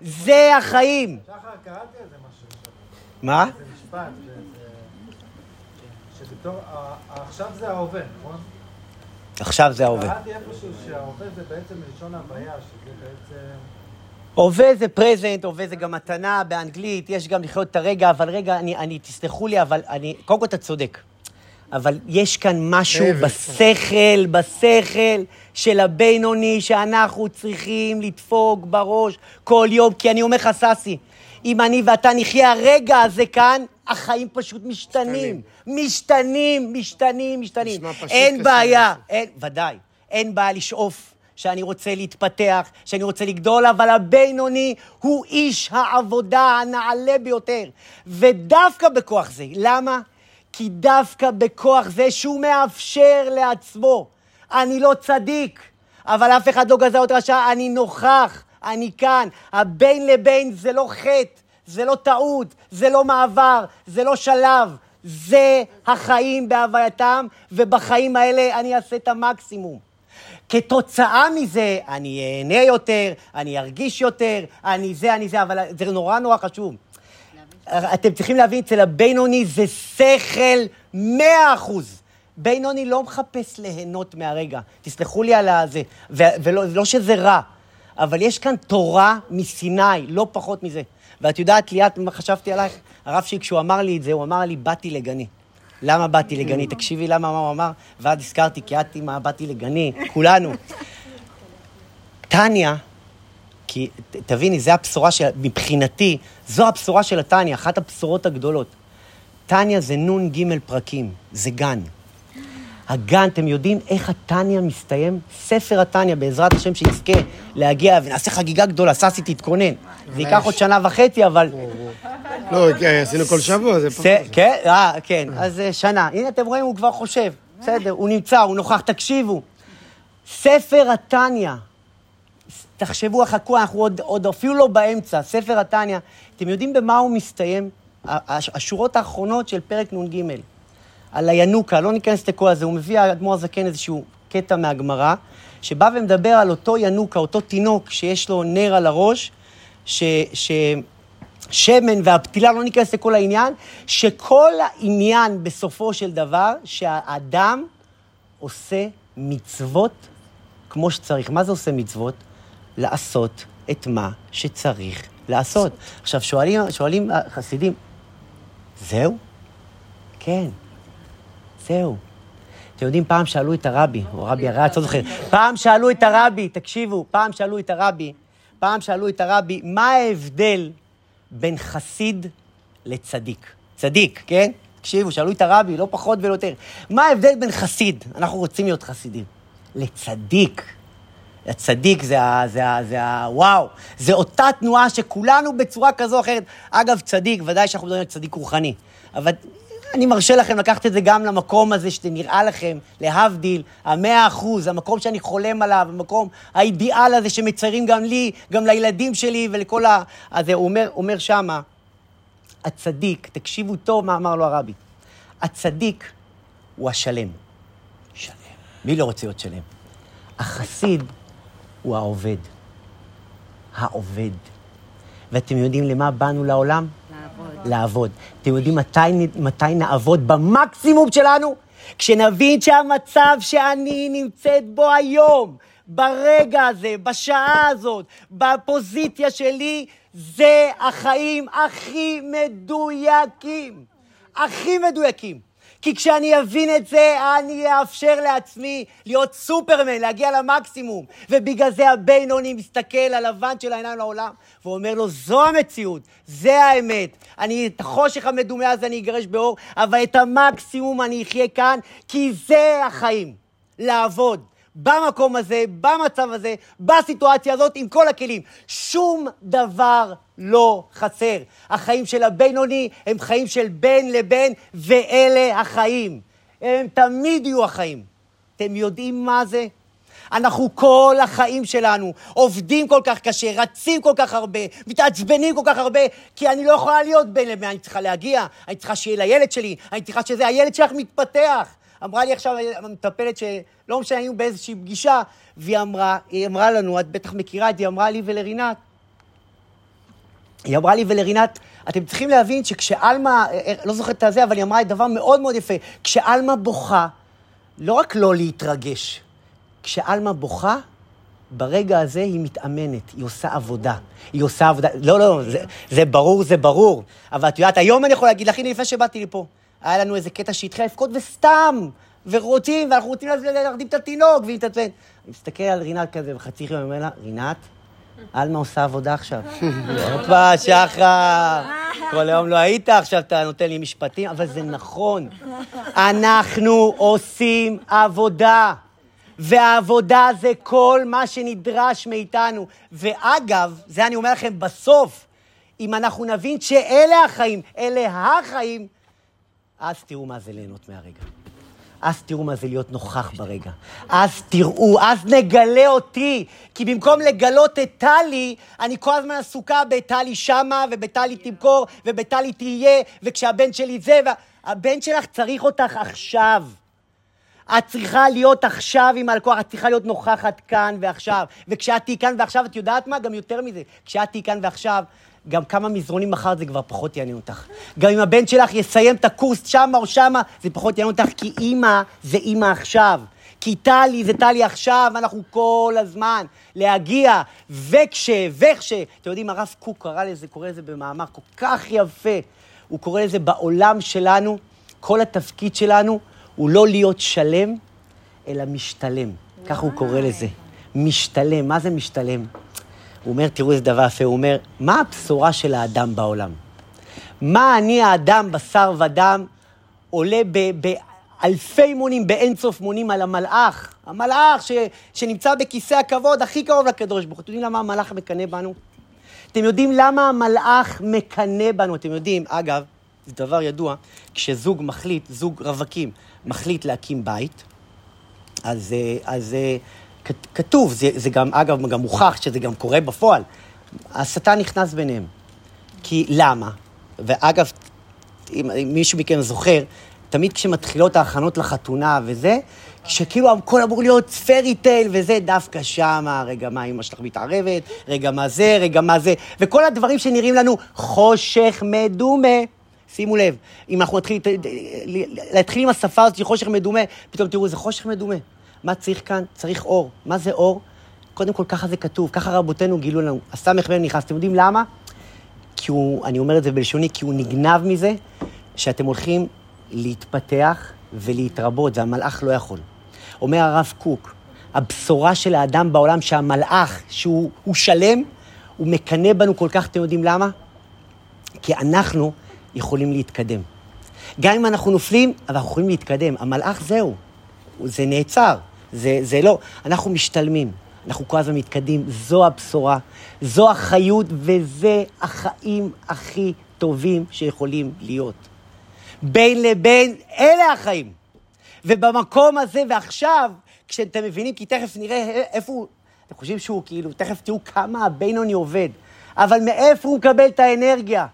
זה החיים. שחר, קראתי על זה משהו, מה? זה משפט, שבתור, עכשיו זה ההווה, נכון? עכשיו זה ההווה. קראתי איפשהו שההווה זה בעצם מלשון הוויה, שזה בעצם... הווה זה פרזנט, הווה זה גם מתנה באנגלית, יש גם לחיות את הרגע, אבל רגע, אני, אני, תסלחו לי, אבל אני, קודם כל אתה צודק. אבל יש כאן משהו. בשכל, בשכל של הבינוני, שאנחנו צריכים לדפוק בראש כל יום. כי אני אומר לך, ססי, אם אני ואתה נחיה הרגע הזה כאן, החיים פשוט משתנים. משתנים, משתנים, משתנים. אין בעיה. אין, ודאי. אין בעיה לשאוף שאני רוצה להתפתח, שאני רוצה לגדול, אבל הבינוני הוא איש העבודה הנעלה ביותר. ודווקא בכוח זה. למה? כי דווקא בכוח זה שהוא מאפשר לעצמו. אני לא צדיק, אבל אף אחד לא גזר אותי רשע, אני נוכח, אני כאן. הבין לבין זה לא חטא, זה לא טעות, זה לא מעבר, זה לא שלב. זה החיים בהווייתם, ובחיים האלה אני אעשה את המקסימום. כתוצאה מזה, אני אהנה יותר, אני ארגיש יותר, אני זה, אני זה, אבל זה נורא נורא חשוב. אתם צריכים להבין, אצל הבינוני זה שכל מאה אחוז. בינוני לא מחפש ליהנות מהרגע. תסלחו לי על הזה, ולא לא שזה רע, אבל יש כאן תורה מסיני, לא פחות מזה. ואת יודעת, ליאת, מה חשבתי עלייך? הרב שלי, כשהוא אמר לי את זה, הוא אמר לי, באתי לגני. למה באתי לגני? תקשיבי למה מה הוא אמר, ואז הזכרתי, כי את אימא, באתי לגני, כולנו. טניה, כי תביני, זו הבשורה של, מבחינתי, זו הבשורה של הטניה, אחת הבשורות הגדולות. טניה זה נ"ג פרקים, זה גן. הגן, אתם יודעים איך הטניה מסתיים? ספר הטניה, בעזרת השם שיזכה להגיע, ונעשה חגיגה גדולה, ססי תתכונן. זה ייקח עוד שנה וחצי, אבל... לא, כן, עשינו כל שבוע, זה פחות. כן, אה, כן, אז אה, שנה. הנה, אתם רואים, הוא כבר חושב. בסדר, הוא נמצא, הוא נוכח, תקשיבו. ספר התניא, תחשבו, חכו, אנחנו עוד, עוד אפילו לא באמצע. ספר התניא, אתם יודעים במה הוא מסתיים? השורות האחרונות של פרק נ"ג. על הינוקה, לא ניכנס לכל הזה, הוא מביא, האדמו"ר הזקן, איזשהו קטע מהגמרא, שבא ומדבר על אותו ינוקה, אותו תינוק שיש לו נר על הראש, ש... ש... שמן והפתילה, לא ניכנס לכל העניין, שכל העניין בסופו של דבר, שהאדם עושה מצוות כמו שצריך. מה זה עושה מצוות? לעשות את מה שצריך לעשות. עכשיו, שואלים, שואלים החסידים, זהו? כן, זהו. אתם יודעים, פעם שאלו את הרבי, או הרבי הרץ, לא זוכר, פעם שאלו את הרבי, תקשיבו, פעם שאלו את הרבי, פעם שאלו את הרבי, מה ההבדל בין חסיד לצדיק? צדיק, כן? תקשיבו, שאלו את הרבי, לא פחות ולא יותר. מה ההבדל בין חסיד, אנחנו רוצים להיות חסידים, לצדיק? הצדיק זה ה... זה ה... זה ה... וואו, זה אותה תנועה שכולנו בצורה כזו או אחרת. אגב, צדיק, ודאי שאנחנו מדברים על צדיק רוחני. אבל אני מרשה לכם לקחת את זה גם למקום הזה שנראה לכם, להבדיל, המאה אחוז, המקום שאני חולם עליו, המקום, האידיאל הזה שמציירים גם לי, גם לילדים שלי ולכל ה... אז הוא אומר, אומר שמה, הצדיק, תקשיבו טוב מה אמר לו הרבי, הצדיק הוא השלם. שלם. מי לא רוצה להיות שלם? החסיד הוא העובד. העובד. ואתם יודעים למה באנו לעולם? לעבוד. אתם יודעים מתי, מתי נעבוד במקסימום שלנו? כשנבין שהמצב שאני נמצאת בו היום, ברגע הזה, בשעה הזאת, בפוזיציה שלי, זה החיים הכי מדויקים. הכי מדויקים. כי כשאני אבין את זה, אני אאפשר לעצמי להיות סופרמן, להגיע למקסימום. ובגלל זה הבינוני מסתכל הלבן של העיניים לעולם, ואומר לו, זו המציאות, זה האמת. אני, את החושך המדומה הזה אני אגרש באור, אבל את המקסימום אני אחיה כאן, כי זה החיים. לעבוד. במקום הזה, במצב הזה, בסיטואציה הזאת, עם כל הכלים. שום דבר לא חסר. החיים של הבינוני הם חיים של בין לבין, ואלה החיים. הם תמיד יהיו החיים. אתם יודעים מה זה? אנחנו כל החיים שלנו עובדים כל כך קשה, רצים כל כך הרבה, מתעצבנים כל כך הרבה, כי אני לא יכולה להיות בין לבין, אני צריכה להגיע, אני צריכה שיהיה לילד שלי, אני צריכה שזה, הילד שלך מתפתח. אמרה לי עכשיו המטפלת שלא משנה, היינו באיזושהי פגישה, והיא אמרה, היא אמרה לנו, את בטח מכירה את זה, היא אמרה לי ולרינת, היא אמרה לי ולרינת, אתם צריכים להבין שכשעלמה, אה, אה, לא זוכרת את הזה, אבל היא אמרה לי דבר מאוד מאוד יפה, כשעלמה בוכה, לא רק לא להתרגש, כשעלמה בוכה, ברגע הזה היא מתאמנת, היא עושה עבודה. היא עושה עבודה, לא, לא, זה, זה ברור, זה ברור. אבל את יודעת, היום אני יכול להגיד לך, הנה, לפני שבאתי לפה, היה לנו איזה קטע שהתחיל לבכות וסתם, ורוצים, ואנחנו רוצים להרדים את התינוק, והיא תתעצבן. אני מסתכל על רינת כזה, וחצי יום אומר לה, רינת, עלמה עושה עבודה עכשיו. הופה, שחר, כל היום לא היית, עכשיו אתה נותן לי משפטים, אבל זה נכון. אנחנו עושים עבודה. והעבודה זה כל מה שנדרש מאיתנו. ואגב, זה אני אומר לכם בסוף, אם אנחנו נבין שאלה החיים, אלה החיים, אז תראו מה זה ליהנות מהרגע. אז תראו מה זה להיות נוכח ברגע. אז תראו, אז נגלה אותי. כי במקום לגלות את טלי, אני כל הזמן עסוקה בטלי שמה, ובטלי תמכור, ובטלי תהיה, וכשהבן שלי זה, והבן שלך צריך אותך עכשיו. את צריכה להיות עכשיו עם הלקוח, את צריכה להיות נוכחת כאן ועכשיו. וכשאת תהיי כאן ועכשיו, את יודעת מה? גם יותר מזה. כשאת תהיי כאן ועכשיו, גם כמה מזרונים מחר זה כבר פחות יעניין אותך. גם אם הבן שלך יסיים את הקורס שמה או שמה, זה פחות יעניין אותך, כי אימא זה אימא עכשיו. כי טלי זה טלי עכשיו, אנחנו כל הזמן להגיע, וכש, וכש. אתם יודעים, הרב קוק קרא לזה, קורא לזה במאמר כל כך יפה. הוא קורא לזה בעולם שלנו, כל התפקיד שלנו הוא לא להיות שלם, אלא משתלם. ככה הוא קורא לזה. משתלם. מה זה משתלם? הוא אומר, תראו איזה דבר יפה, הוא אומר, מה הבשורה של האדם בעולם? מה אני האדם, בשר ודם, עולה באלפי מונים, באינסוף מונים על המלאך, המלאך ש, שנמצא בכיסא הכבוד הכי קרוב לקדוש ברוך הוא. אתם יודעים למה המלאך מקנא בנו? אתם יודעים למה המלאך מקנא בנו? אתם יודעים, אגב, זה דבר ידוע, כשזוג מחליט, זוג רווקים, מחליט להקים בית, אז, אה, אז אה, כתוב, זה, זה גם, אגב, גם מוכח שזה גם קורה בפועל. השטן נכנס ביניהם. כי למה? ואגב, אם, אם מישהו מכם זוכר, תמיד כשמתחילות ההכנות לחתונה וזה, שכאילו הכל אמור להיות פרי טייל וזה, דווקא שמה, רגע מה אמא שלך מתערבת, רגע מה זה, רגע מה זה, וכל הדברים שנראים לנו חושך מדומה. שימו לב, אם אנחנו נתחיל להתחיל עם השפה הזאת של חושך מדומה, פתאום תראו, זה חושך מדומה. מה צריך כאן? צריך אור. מה זה אור? קודם כל, ככה זה כתוב, ככה רבותינו גילו לנו. הסמ"ך בן נכנס. אתם יודעים למה? כי הוא, אני אומר את זה בלשוני, כי הוא נגנב מזה שאתם הולכים להתפתח ולהתרבות, והמלאך לא יכול. אומר הרב קוק, הבשורה של האדם בעולם שהמלאך, שהוא שלם, הוא מקנא בנו כל כך, אתם יודעים למה? כי אנחנו יכולים להתקדם. גם אם אנחנו נופלים, אבל אנחנו יכולים להתקדם. המלאך זהו, זה נעצר. זה, זה לא, אנחנו משתלמים, אנחנו כל הזמן מתקדמים, זו הבשורה, זו החיות וזה החיים הכי טובים שיכולים להיות. בין לבין, אלה החיים. ובמקום הזה, ועכשיו, כשאתם מבינים, כי תכף נראה איפה הוא, אתם חושבים שהוא כאילו, תכף תראו כמה הבינוני עובד, אבל מאיפה הוא מקבל את האנרגיה?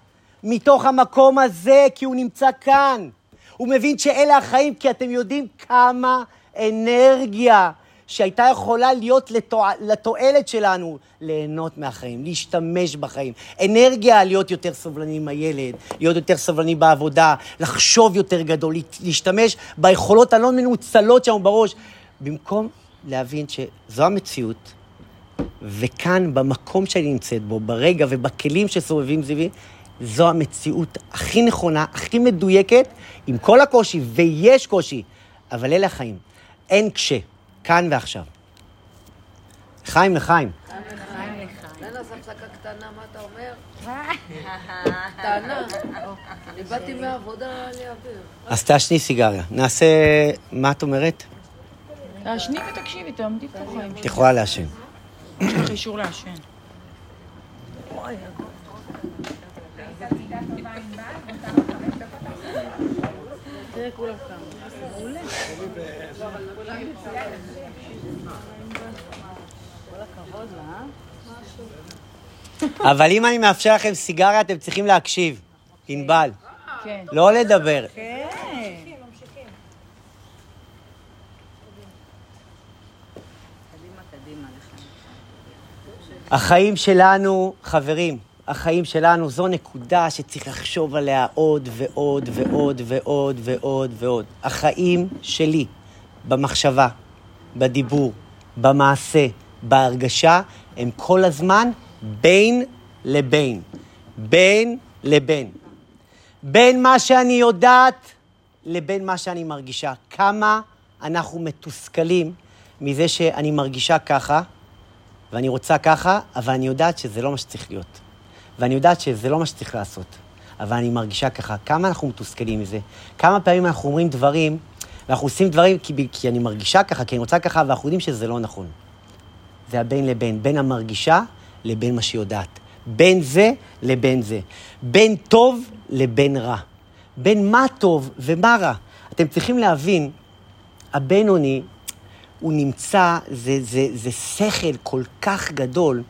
מתוך המקום הזה, כי הוא נמצא כאן. הוא מבין שאלה החיים, כי אתם יודעים כמה אנרגיה שהייתה יכולה להיות לתוע... לתועלת שלנו, ליהנות מהחיים, להשתמש בחיים. אנרגיה להיות יותר סובלני עם הילד, להיות יותר סובלני בעבודה, לחשוב יותר גדול, להשתמש ביכולות הלא מנוצלות שם בראש, במקום להבין שזו המציאות, וכאן, במקום שאני נמצאת בו, ברגע ובכלים שסובבים סביבי, זו המציאות הכי נכונה, הכי מדויקת, עם כל הקושי, ויש קושי, אבל אלה החיים. אין קשה, כאן ועכשיו. חיים לחיים. נעשה הפסקה קטנה, מה אתה אומר? קטנה. אני באתי מהעבודה לאוויר. אז תעשני סיגריה. נעשה... מה את אומרת? תעשני ותקשיבי, תעמדי פה חיים. את יכולה לעשן. יש לך אישור לעשן. תראה, כולם קמו. אה? אבל אם אני מאפשר לכם סיגריה, אתם צריכים להקשיב. ענבל. כן. לא לדבר. כן. החיים שלנו, חברים, החיים שלנו זו נקודה שצריך לחשוב עליה עוד ועוד ועוד ועוד ועוד ועוד. החיים שלי, במחשבה, בדיבור, במעשה, בהרגשה, הם כל הזמן בין לבין. בין לבין. בין מה שאני יודעת לבין מה שאני מרגישה. כמה אנחנו מתוסכלים מזה שאני מרגישה ככה, ואני רוצה ככה, אבל אני יודעת שזה לא מה שצריך להיות. ואני יודעת שזה לא מה שצריך לעשות. אבל אני מרגישה ככה. כמה אנחנו מתוסכלים מזה? כמה פעמים אנחנו אומרים דברים, ואנחנו עושים דברים כי, כי אני מרגישה ככה, כי אני רוצה ככה, ואנחנו יודעים שזה לא נכון. זה הבין לבין, בין המרגישה לבין מה שיודעת. בין זה לבין זה. בין טוב לבין רע. בין מה טוב ומה רע. אתם צריכים להבין, הבינוני, הוא נמצא, זה, זה, זה שכל כל כך גדול,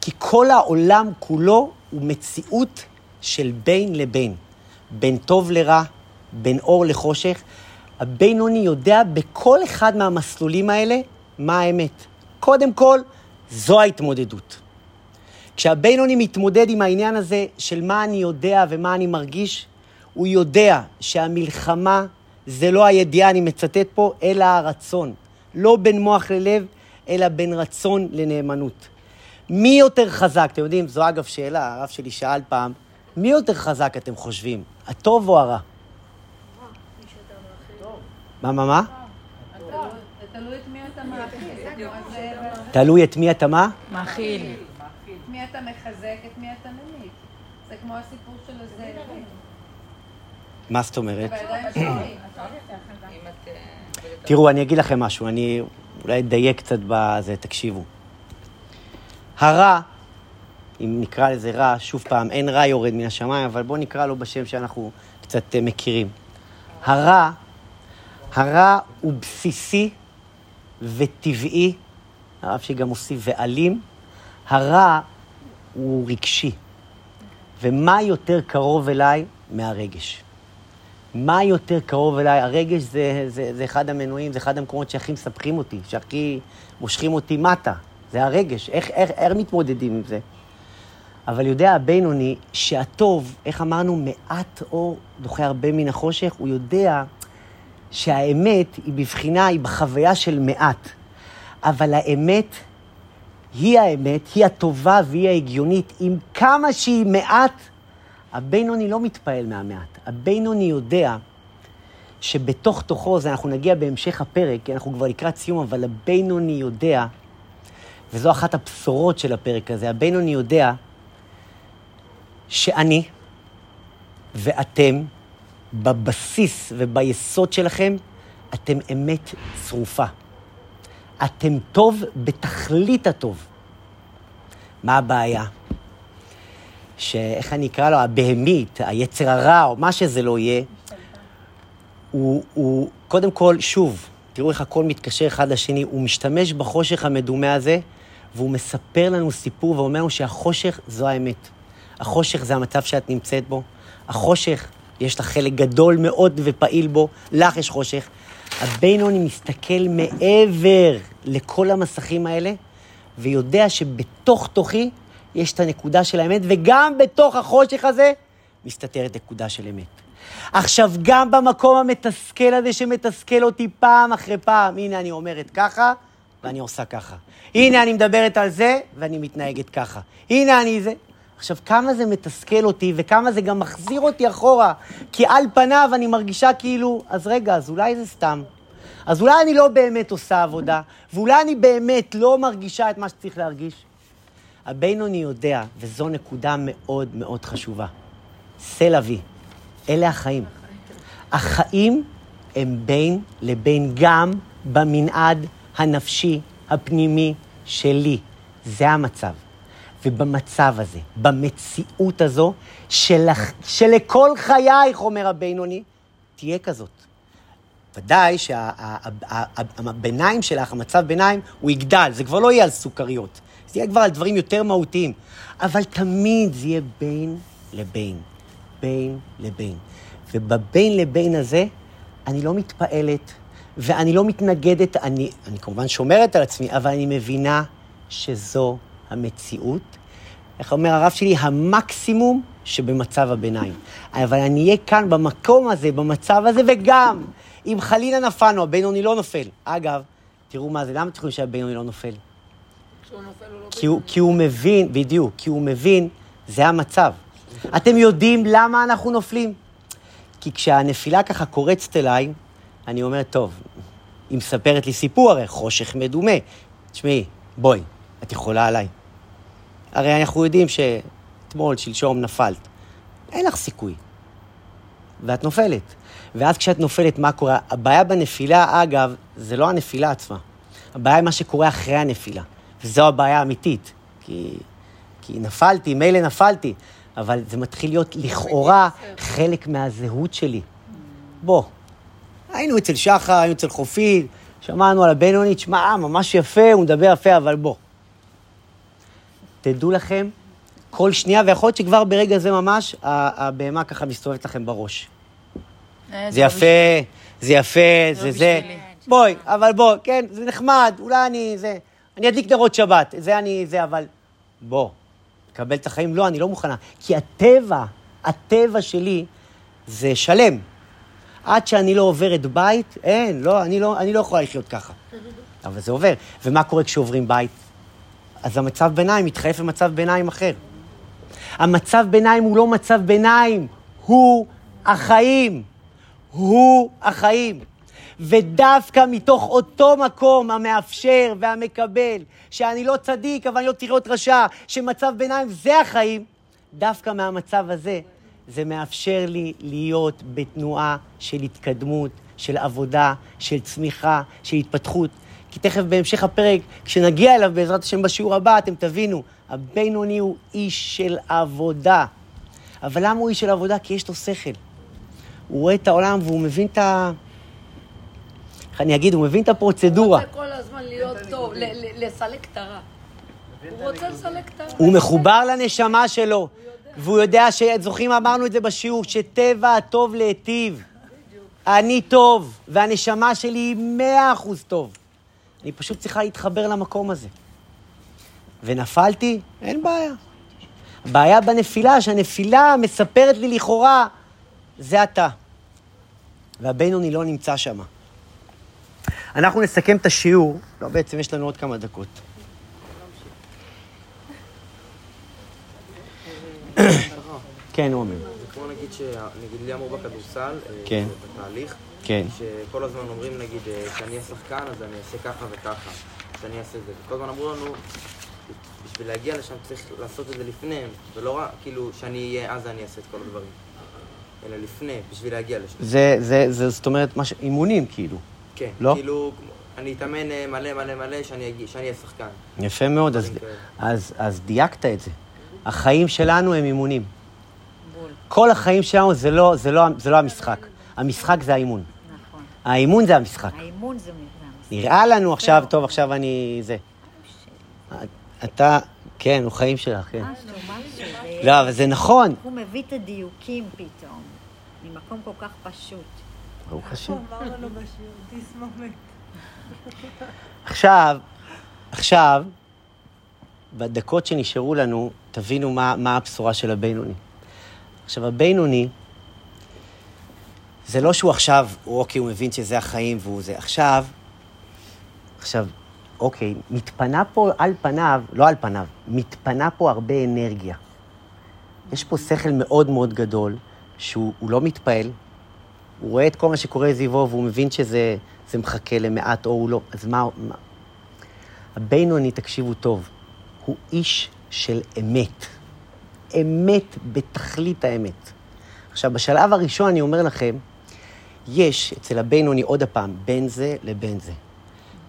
כי כל העולם כולו הוא מציאות של בין לבין. בין טוב לרע, בין אור לחושך. הבינוני יודע בכל אחד מהמסלולים האלה מה האמת. קודם כל, זו ההתמודדות. כשהבינוני מתמודד עם העניין הזה של מה אני יודע ומה אני מרגיש, הוא יודע שהמלחמה זה לא הידיעה, אני מצטט פה, אלא הרצון. לא בין מוח ללב, אלא בין רצון לנאמנות. מי יותר חזק? אתם יודעים, זו אגב שאלה, הרב שלי שאל פעם, מי יותר חזק אתם חושבים, הטוב או הרע? מה, מה, מה? תלוי את מי אתה מאכיל. תלוי את מי אתה מה? מאכיל. את מי אתה מחזק, את מי אתה ממיק. זה כמו הסיפור של הזאבים. מה זאת אומרת? שלי. תראו, אני אגיד לכם משהו, אני אולי אדייק קצת בזה, תקשיבו. הרע, אם נקרא לזה רע, שוב פעם, אין רע יורד מן השמיים, אבל בואו נקרא לו בשם שאנחנו קצת אה, מכירים. הרע, הרע הוא בסיסי וטבעי, הרב שגם הוסיף ואלים, הרע הוא רגשי. ומה יותר קרוב אליי מהרגש? מה יותר קרוב אליי? הרגש זה, זה, זה אחד המנועים, זה אחד המקומות שהכי מספחים אותי, שהכי מושכים אותי מטה. זה הרגש. איך, איך, איך מתמודדים עם זה? אבל יודע הבינוני שהטוב, איך אמרנו, מעט אור דוחה הרבה מן החושך, הוא יודע שהאמת היא בבחינה, היא בחוויה של מעט. אבל האמת היא האמת, היא הטובה והיא ההגיונית. עם כמה שהיא מעט, הבינוני לא מתפעל מהמעט. הבינוני יודע שבתוך תוכו, זה אנחנו נגיע בהמשך הפרק, כי אנחנו כבר לקראת סיום, אבל הבינוני יודע, וזו אחת הבשורות של הפרק הזה, הבינוני יודע שאני ואתם, בבסיס וביסוד שלכם, אתם אמת צרופה. אתם טוב בתכלית הטוב. מה הבעיה? שאיך אני אקרא לו, הבהמית, היצר הרע, או מה שזה לא יהיה, הוא, הוא, קודם כל, שוב, תראו איך הכל מתקשר אחד לשני, הוא משתמש בחושך המדומה הזה, והוא מספר לנו סיפור ואומר לנו שהחושך זו האמת. החושך זה המצב שאת נמצאת בו. החושך, יש לך חלק גדול מאוד ופעיל בו, לך יש חושך. הבינוני מסתכל מעבר לכל המסכים האלה, ויודע שבתוך תוכי יש את הנקודה של האמת, וגם בתוך החושך הזה מסתתרת נקודה של אמת. עכשיו, גם במקום המתסכל הזה שמתסכל אותי פעם אחרי פעם, הנה אני אומרת ככה, ואני עושה ככה. הנה אני מדברת על זה, ואני מתנהגת ככה. הנה אני זה. עכשיו, כמה זה מתסכל אותי, וכמה זה גם מחזיר אותי אחורה, כי על פניו אני מרגישה כאילו, אז רגע, אז אולי זה סתם. אז אולי אני לא באמת עושה עבודה, ואולי אני באמת לא מרגישה את מה שצריך להרגיש. הבינוני יודע, וזו נקודה מאוד מאוד חשובה, סלע-וי, אלה החיים. החיים הם בין לבין גם במנעד הנפשי הפנימי שלי. זה המצב. ובמצב הזה, במציאות הזו, של, שלכל חייך, אומר הבינוני, תהיה כזאת. ודאי שהביניים שלך, המצב ביניים, הוא יגדל, זה כבר לא יהיה על סוכריות, זה יהיה כבר על דברים יותר מהותיים. אבל תמיד זה יהיה בין לבין, בין לבין. ובבין לבין הזה, אני לא מתפעלת ואני לא מתנגדת, אני, אני כמובן שומרת על עצמי, אבל אני מבינה שזו המציאות. איך אומר הרב שלי? המקסימום שבמצב הביניים. אבל אני אהיה כאן במקום הזה, במצב הזה, וגם אם חלילה נפלנו, הבינוני לא נופל. אגב, תראו מה זה, למה אתם חושבים שהבינוני לא נופל? כשהוא נופל הוא לא הוא, כי הוא מבין, בדיוק, כי הוא מבין, זה המצב. אתם יודעים למה אנחנו נופלים? כי כשהנפילה ככה קורצת אליי, אני אומר, טוב, היא מספרת לי סיפור הרי, חושך מדומה. תשמעי, בואי, את יכולה עליי. הרי אנחנו יודעים שאתמול, שלשום נפלת. אין לך סיכוי. ואת נופלת. ואז כשאת נופלת, מה קורה? הבעיה בנפילה, אגב, זה לא הנפילה עצמה. הבעיה היא מה שקורה אחרי הנפילה. וזו הבעיה האמיתית. כי, כי נפלתי, מילא נפלתי, אבל זה מתחיל להיות לכאורה חלק מהזהות שלי. בוא, היינו אצל שחר, היינו אצל חופית, שמענו על הבינוני, תשמע, ממש יפה, הוא מדבר יפה, אבל בוא. תדעו לכם, כל שנייה, ויכול להיות שכבר ברגע זה ממש, הבהמה ככה מסתובבת לכם בראש. אה, זה לא יפה, זה יפה, זה זה לא זה. בשבילי. בואי, אבל בוא, כן, זה נחמד, אולי אני, זה... אני אדליק נרות שבת, זה אני, זה, אבל... בוא, קבל את החיים. לא, אני לא מוכנה. כי הטבע, הטבע שלי זה שלם. עד שאני לא עוברת בית, אין, לא, אני לא, אני לא יכולה לחיות ככה. אבל זה עובר. ומה קורה כשעוברים בית? אז המצב ביניים מתחלף למצב ביניים אחר. המצב ביניים הוא לא מצב ביניים, הוא החיים. הוא החיים. ודווקא מתוך אותו מקום המאפשר והמקבל, שאני לא צדיק, אבל אני לא תראות רשע, שמצב ביניים זה החיים, דווקא מהמצב הזה, זה מאפשר לי להיות בתנועה של התקדמות, של עבודה, של צמיחה, של התפתחות. כי תכף בהמשך הפרק, כשנגיע אליו בעזרת השם בשיעור הבא, אתם תבינו, הבינוני הוא איש של עבודה. אבל למה הוא איש של עבודה? כי יש לו שכל. הוא רואה את העולם והוא מבין את ה... איך אני אגיד? הוא מבין את הפרוצדורה. רוצה כל הזמן להיות טוב, ל- ל- לסלק את הרע. הוא רוצה לסלק את הרע. הוא מחובר לנשמה שלו, והוא יודע ש... זוכרים, אמרנו את זה בשיעור, שטבע הטוב להיטיב. אני טוב, והנשמה שלי היא מאה אחוז טוב. אני פשוט צריכה להתחבר למקום הזה. ונפלתי, אין בעיה. הבעיה בנפילה, שהנפילה מספרת לי לכאורה, זה אתה. והבינוני לא נמצא שם. אנחנו נסכם את השיעור, לא, בעצם יש לנו עוד כמה דקות. כן, עומר. זה כמו נגיד, ש- נגיד לי אמרו בכדורסל, אה, כן. בתהליך, כן. שכל הזמן אומרים נגיד, אה, שאני אהיה שחקן אז אני אעשה ככה וככה, שאני אעשה זה. וכל הזמן אמרו לנו, בשביל להגיע לשם צריך לעשות את זה לפני, ולא רק כאילו שאני אהיה אז אני אעשה את כל הדברים. אלא לפני, בשביל להגיע לשם. זה, זה, זה, זאת אומרת, מש... אימונים, כאילו. כן, לא? כאילו, אני אתאמן אה, מלא מלא מלא שאני אהיה שחקן. יפה מאוד, אז. אז, אז דייקת את זה. החיים שלנו הם אימונים. כל החיים שלנו זה לא, זה, לא, זה לא המשחק. המשחק זה האימון. נכון. האימון זה המשחק. האימון זה מזמן. נראה לנו עכשיו, טוב, עכשיו אני... זה. אתה, כן, הוא חיים שלך, כן. זה- לא, אבל זה נכון. הוא מביא את הדיוקים פתאום, ממקום כל כך פשוט. ברוך השם. אמר לנו בשיעור, תסמונת. עכשיו, עכשיו, בדקות שנשארו לנו, תבינו מה, מה הבשורה של הבינוני. עכשיו, הבינוני, זה לא שהוא עכשיו, הוא, אוקיי, הוא מבין שזה החיים והוא זה. עכשיו, עכשיו, אוקיי, מתפנה פה על פניו, לא על פניו, מתפנה פה הרבה אנרגיה. יש פה שכל מאוד מאוד גדול, שהוא הוא לא מתפעל, הוא רואה את כל מה שקורה סביבו והוא מבין שזה זה מחכה למעט או הוא לא, אז מה... מה? הבינוני, תקשיבו טוב, הוא איש של אמת. אמת בתכלית האמת. עכשיו, בשלב הראשון אני אומר לכם, יש אצל הבינוני עוד הפעם, בין זה לבין זה.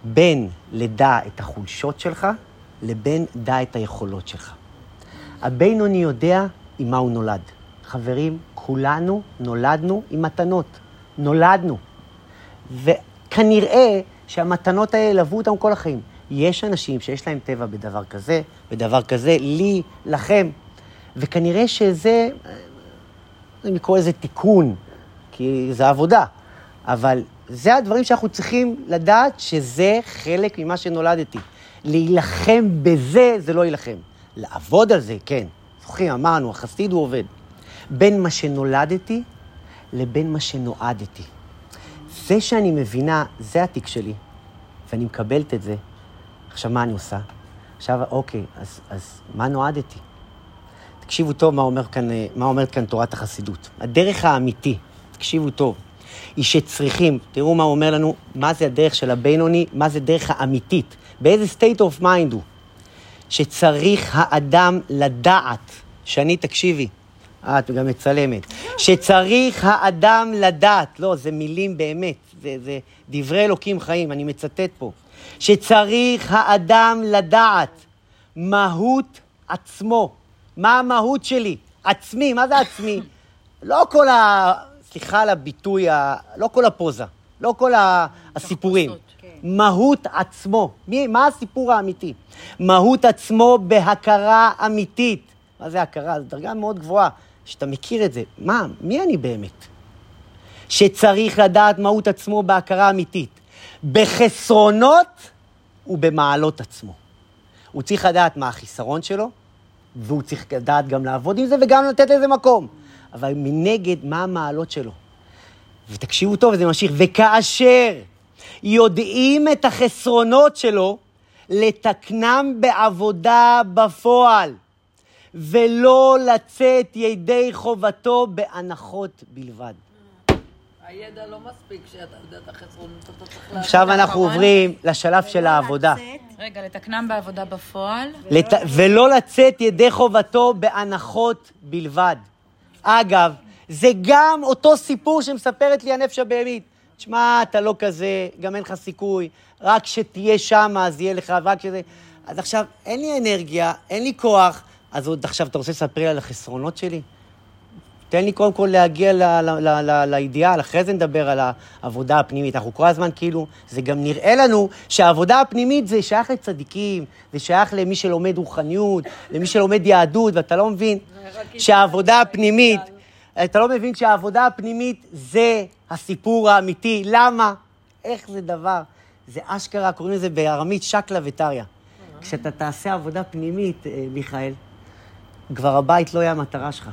בין לדע את החולשות שלך, לבין דע את היכולות שלך. הבינוני יודע עם מה הוא נולד. חברים, כולנו נולדנו עם מתנות. נולדנו. וכנראה שהמתנות האלה ילוו אותם כל החיים. יש אנשים שיש להם טבע בדבר כזה, בדבר כזה, לי, לכם. וכנראה שזה, אני קורא לזה תיקון, כי זה עבודה. אבל זה הדברים שאנחנו צריכים לדעת שזה חלק ממה שנולדתי. להילחם בזה, זה לא להילחם. לעבוד על זה, כן. זוכרים, אמרנו, החסיד הוא עובד. בין מה שנולדתי לבין מה שנועדתי. זה שאני מבינה, זה התיק שלי, ואני מקבלת את זה. עכשיו, מה אני עושה? עכשיו, אוקיי, אז, אז מה נועדתי? תקשיבו טוב מה, אומר כאן, אה, מה אומרת כאן תורת החסידות. הדרך האמיתי, תקשיבו טוב, היא שצריכים, תראו מה הוא אומר לנו, מה זה הדרך של הבינוני, מה זה דרך האמיתית, באיזה state of mind הוא. שצריך האדם לדעת, שאני, תקשיבי, אה, את גם מצלמת, שצריך האדם לדעת, לא, זה מילים באמת, זה, זה דברי אלוקים חיים, אני מצטט פה, שצריך האדם לדעת מהות עצמו. מה המהות שלי? עצמי, מה זה עצמי? לא כל ה... סליחה על הביטוי, ה... לא כל הפוזה, לא כל ה... הסיפורים. מהות עצמו. מי, מה הסיפור האמיתי? מהות עצמו בהכרה אמיתית. מה זה הכרה? זו דרגה מאוד גבוהה, שאתה מכיר את זה. מה, מי אני באמת? שצריך לדעת מהות עצמו בהכרה אמיתית. בחסרונות ובמעלות עצמו. הוא צריך לדעת מה החיסרון שלו, והוא צריך לדעת גם לעבוד עם זה וגם לתת לזה מקום. אבל מנגד, מה המעלות שלו? ותקשיבו טוב, זה ממשיך. וכאשר יודעים את החסרונות שלו, לתקנם בעבודה בפועל, ולא לצאת ידי חובתו בהנחות בלבד. הידע לא מספיק שאתה יודע את החסרונות, אתה צריך לעשות... עכשיו אנחנו עוברים לשלב של העבודה. רגע, לתקנם בעבודה בפועל. לת... ולא לצאת ידי חובתו בהנחות בלבד. אגב, זה גם אותו סיפור שמספרת לי הנפש הבהמית. תשמע, אתה לא כזה, גם אין לך סיכוי, רק כשתהיה שם אז יהיה לך, רק כשזה... אז עכשיו, אין לי אנרגיה, אין לי כוח, אז עוד עכשיו אתה רוצה לספר לי על החסרונות שלי? תן לי קודם כל להגיע ל- ל- ל- ל- לאידיאל, אחרי זה נדבר על העבודה הפנימית. אנחנו כל הזמן כאילו, זה גם נראה לנו שהעבודה הפנימית זה שייך לצדיקים, זה שייך למי שלומד רוחניות, למי שלומד יהדות, ואתה לא מבין שהעבודה הפנימית, אתה לא מבין שהעבודה הפנימית זה הסיפור האמיתי. למה? איך זה דבר? זה אשכרה, קוראים לזה בארמית שקלא וטריא. כשאתה תעשה עבודה פנימית, אה, מיכאל, כבר הבית לא יהיה המטרה שלך.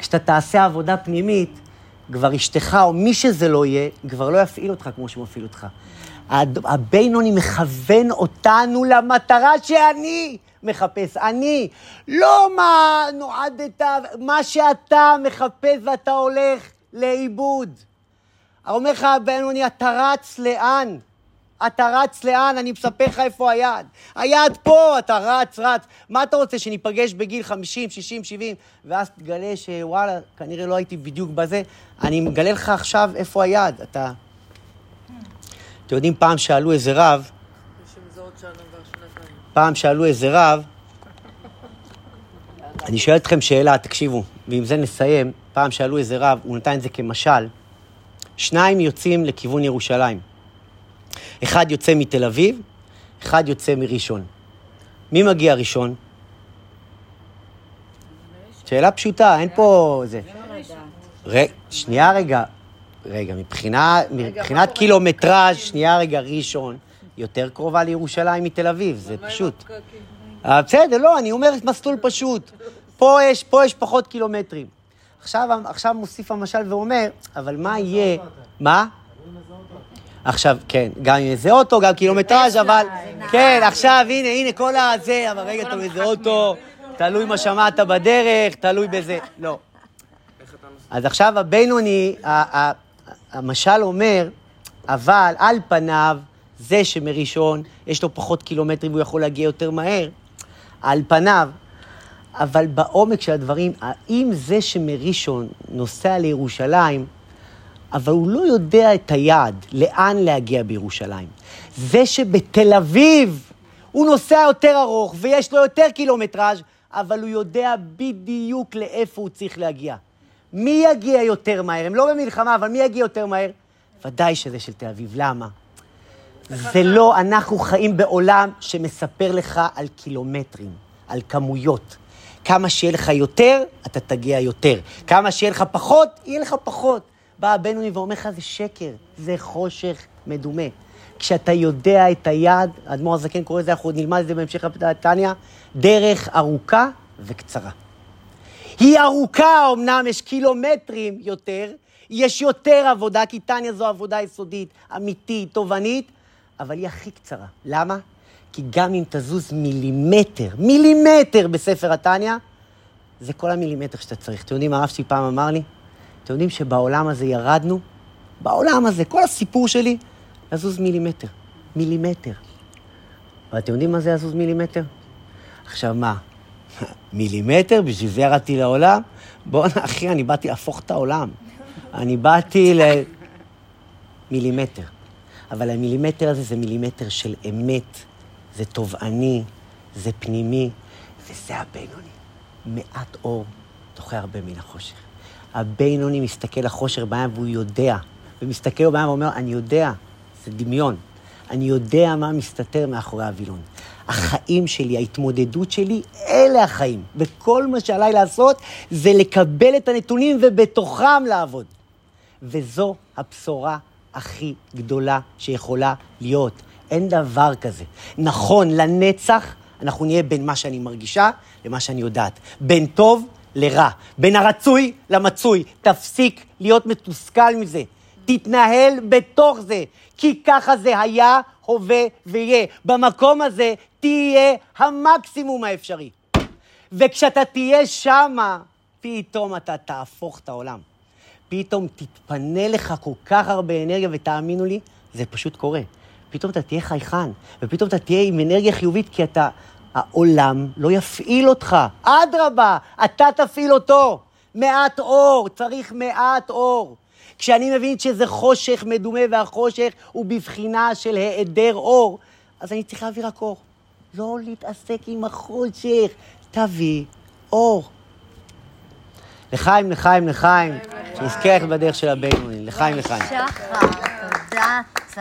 כשאתה תעשה עבודה פנימית, כבר אשתך או מי שזה לא יהיה, כבר לא יפעיל אותך כמו שהוא מפעיל אותך. הבינוני מכוון אותנו למטרה שאני מחפש. אני, לא מה נועדת, מה שאתה מחפש ואתה הולך לאיבוד. אומר לך הבינוני, אתה רץ לאן? אתה רץ לאן? אני מספר לך איפה היעד. היעד פה, אתה רץ, רץ. מה אתה רוצה, שניפגש בגיל 50, 60, 70, ואז תגלה שוואלה, כנראה לא הייתי בדיוק בזה. אני מגלה לך עכשיו איפה היעד. אתה... אתם יודעים, פעם שאלו איזה רב. פעם שאלו איזה רב, אני שואל אתכם שאלה, תקשיבו, ועם זה נסיים. פעם שאלו איזה רב, הוא נתן את זה כמשל. שניים יוצאים לכיוון ירושלים. אחד יוצא מתל אביב, אחד יוצא מראשון. מי מגיע ראשון? שאלה פשוטה, אין פה... זה. ר... שנייה רגע, רגע, מבחינה, מבחינת קילומטראז', שנייה רגע, ראשון יותר קרובה לירושלים מתל אביב, זה פשוט. אה, בסדר, לא, אני אומר מסלול פשוט. פה יש, פה יש פחות קילומטרים. עכשיו, עכשיו מוסיף המשל ואומר, אבל מה יהיה... מה? עכשיו, כן, גם עם איזה אוטו, גם קילומטראז', אבל... כן, עכשיו, הנה, הנה, כל הזה, אבל רגע, אתה איזה אוטו, תלוי מה שמעת בדרך, תלוי בזה. לא. אז עכשיו הבינוני, המשל אומר, אבל על פניו, זה שמראשון יש לו פחות קילומטרים והוא יכול להגיע יותר מהר, על פניו, אבל בעומק של הדברים, האם זה שמראשון נוסע לירושלים, אבל הוא לא יודע את היעד, לאן להגיע בירושלים. זה שבתל אביב הוא נוסע יותר ארוך ויש לו יותר קילומטראז', אבל הוא יודע בדיוק לאיפה הוא צריך להגיע. מי יגיע יותר מהר? הם לא במלחמה, אבל מי יגיע יותר מהר? ודאי שזה של תל אביב. למה? זה לא, אנחנו חיים בעולם שמספר לך על קילומטרים, על כמויות. כמה שיהיה לך יותר, אתה תגיע יותר. כמה שיהיה לך פחות, יהיה לך פחות. בא הבינוני ואומר לך, זה שקר, זה חושך מדומה. כשאתה יודע את היעד, האדמו"ר הזקן קורא לזה, אנחנו נלמד את זה בהמשך התניא, דרך ארוכה וקצרה. היא ארוכה, אמנם יש קילומטרים יותר, יש יותר עבודה, כי טניה זו עבודה יסודית, אמיתית, תובענית, אבל היא הכי קצרה. למה? כי גם אם תזוז מילימטר, מילימטר בספר התניא, זה כל המילימטר שאתה צריך. אתם יודעים, הרב שלי פעם אמר לי, אתם יודעים שבעולם הזה ירדנו? בעולם הזה, כל הסיפור שלי, לזוז מילימטר. מילימטר. ואתם יודעים מה זה לזוז מילימטר? עכשיו מה? מילימטר? בשביל זה ירדתי לעולם? בואנה, אחי, אני באתי להפוך את העולם. אני באתי ל... מילימטר. אבל המילימטר הזה זה מילימטר של אמת, זה תובעני, זה פנימי, וזה הבינוני. מעט אור דוחה הרבה מן החושך. הבינוני מסתכל לחושך בעיניים והוא יודע, ומסתכל לו בעיניים ואומר, אני יודע, זה דמיון. אני יודע מה מסתתר מאחורי הווילון. החיים שלי, ההתמודדות שלי, אלה החיים. וכל מה שעליי לעשות זה לקבל את הנתונים ובתוכם לעבוד. וזו הבשורה הכי גדולה שיכולה להיות. אין דבר כזה. נכון, לנצח אנחנו נהיה בין מה שאני מרגישה למה שאני יודעת. בין טוב לרע. בין הרצוי למצוי. תפסיק להיות מתוסכל מזה. תתנהל בתוך זה, כי ככה זה היה, הווה ויהיה. במקום הזה תהיה המקסימום האפשרי. וכשאתה תהיה שמה, פתאום אתה תהפוך את העולם. פתאום תתפנה לך כל כך הרבה אנרגיה, ותאמינו לי, זה פשוט קורה. פתאום אתה תהיה חייכן, ופתאום אתה תהיה עם אנרגיה חיובית, כי אתה, העולם לא יפעיל אותך. אדרבה, אתה תפעיל אותו. מעט אור, צריך מעט אור. כשאני מבין שזה חושך מדומה והחושך הוא בבחינה של היעדר אור, אז אני צריך להביא רק אור. לא להתעסק עם החושך, תביא אור. לחיים, לחיים, לחיים, שנזכה בדרך של הבינוני. לחיים, לחיים. שחר, תודה.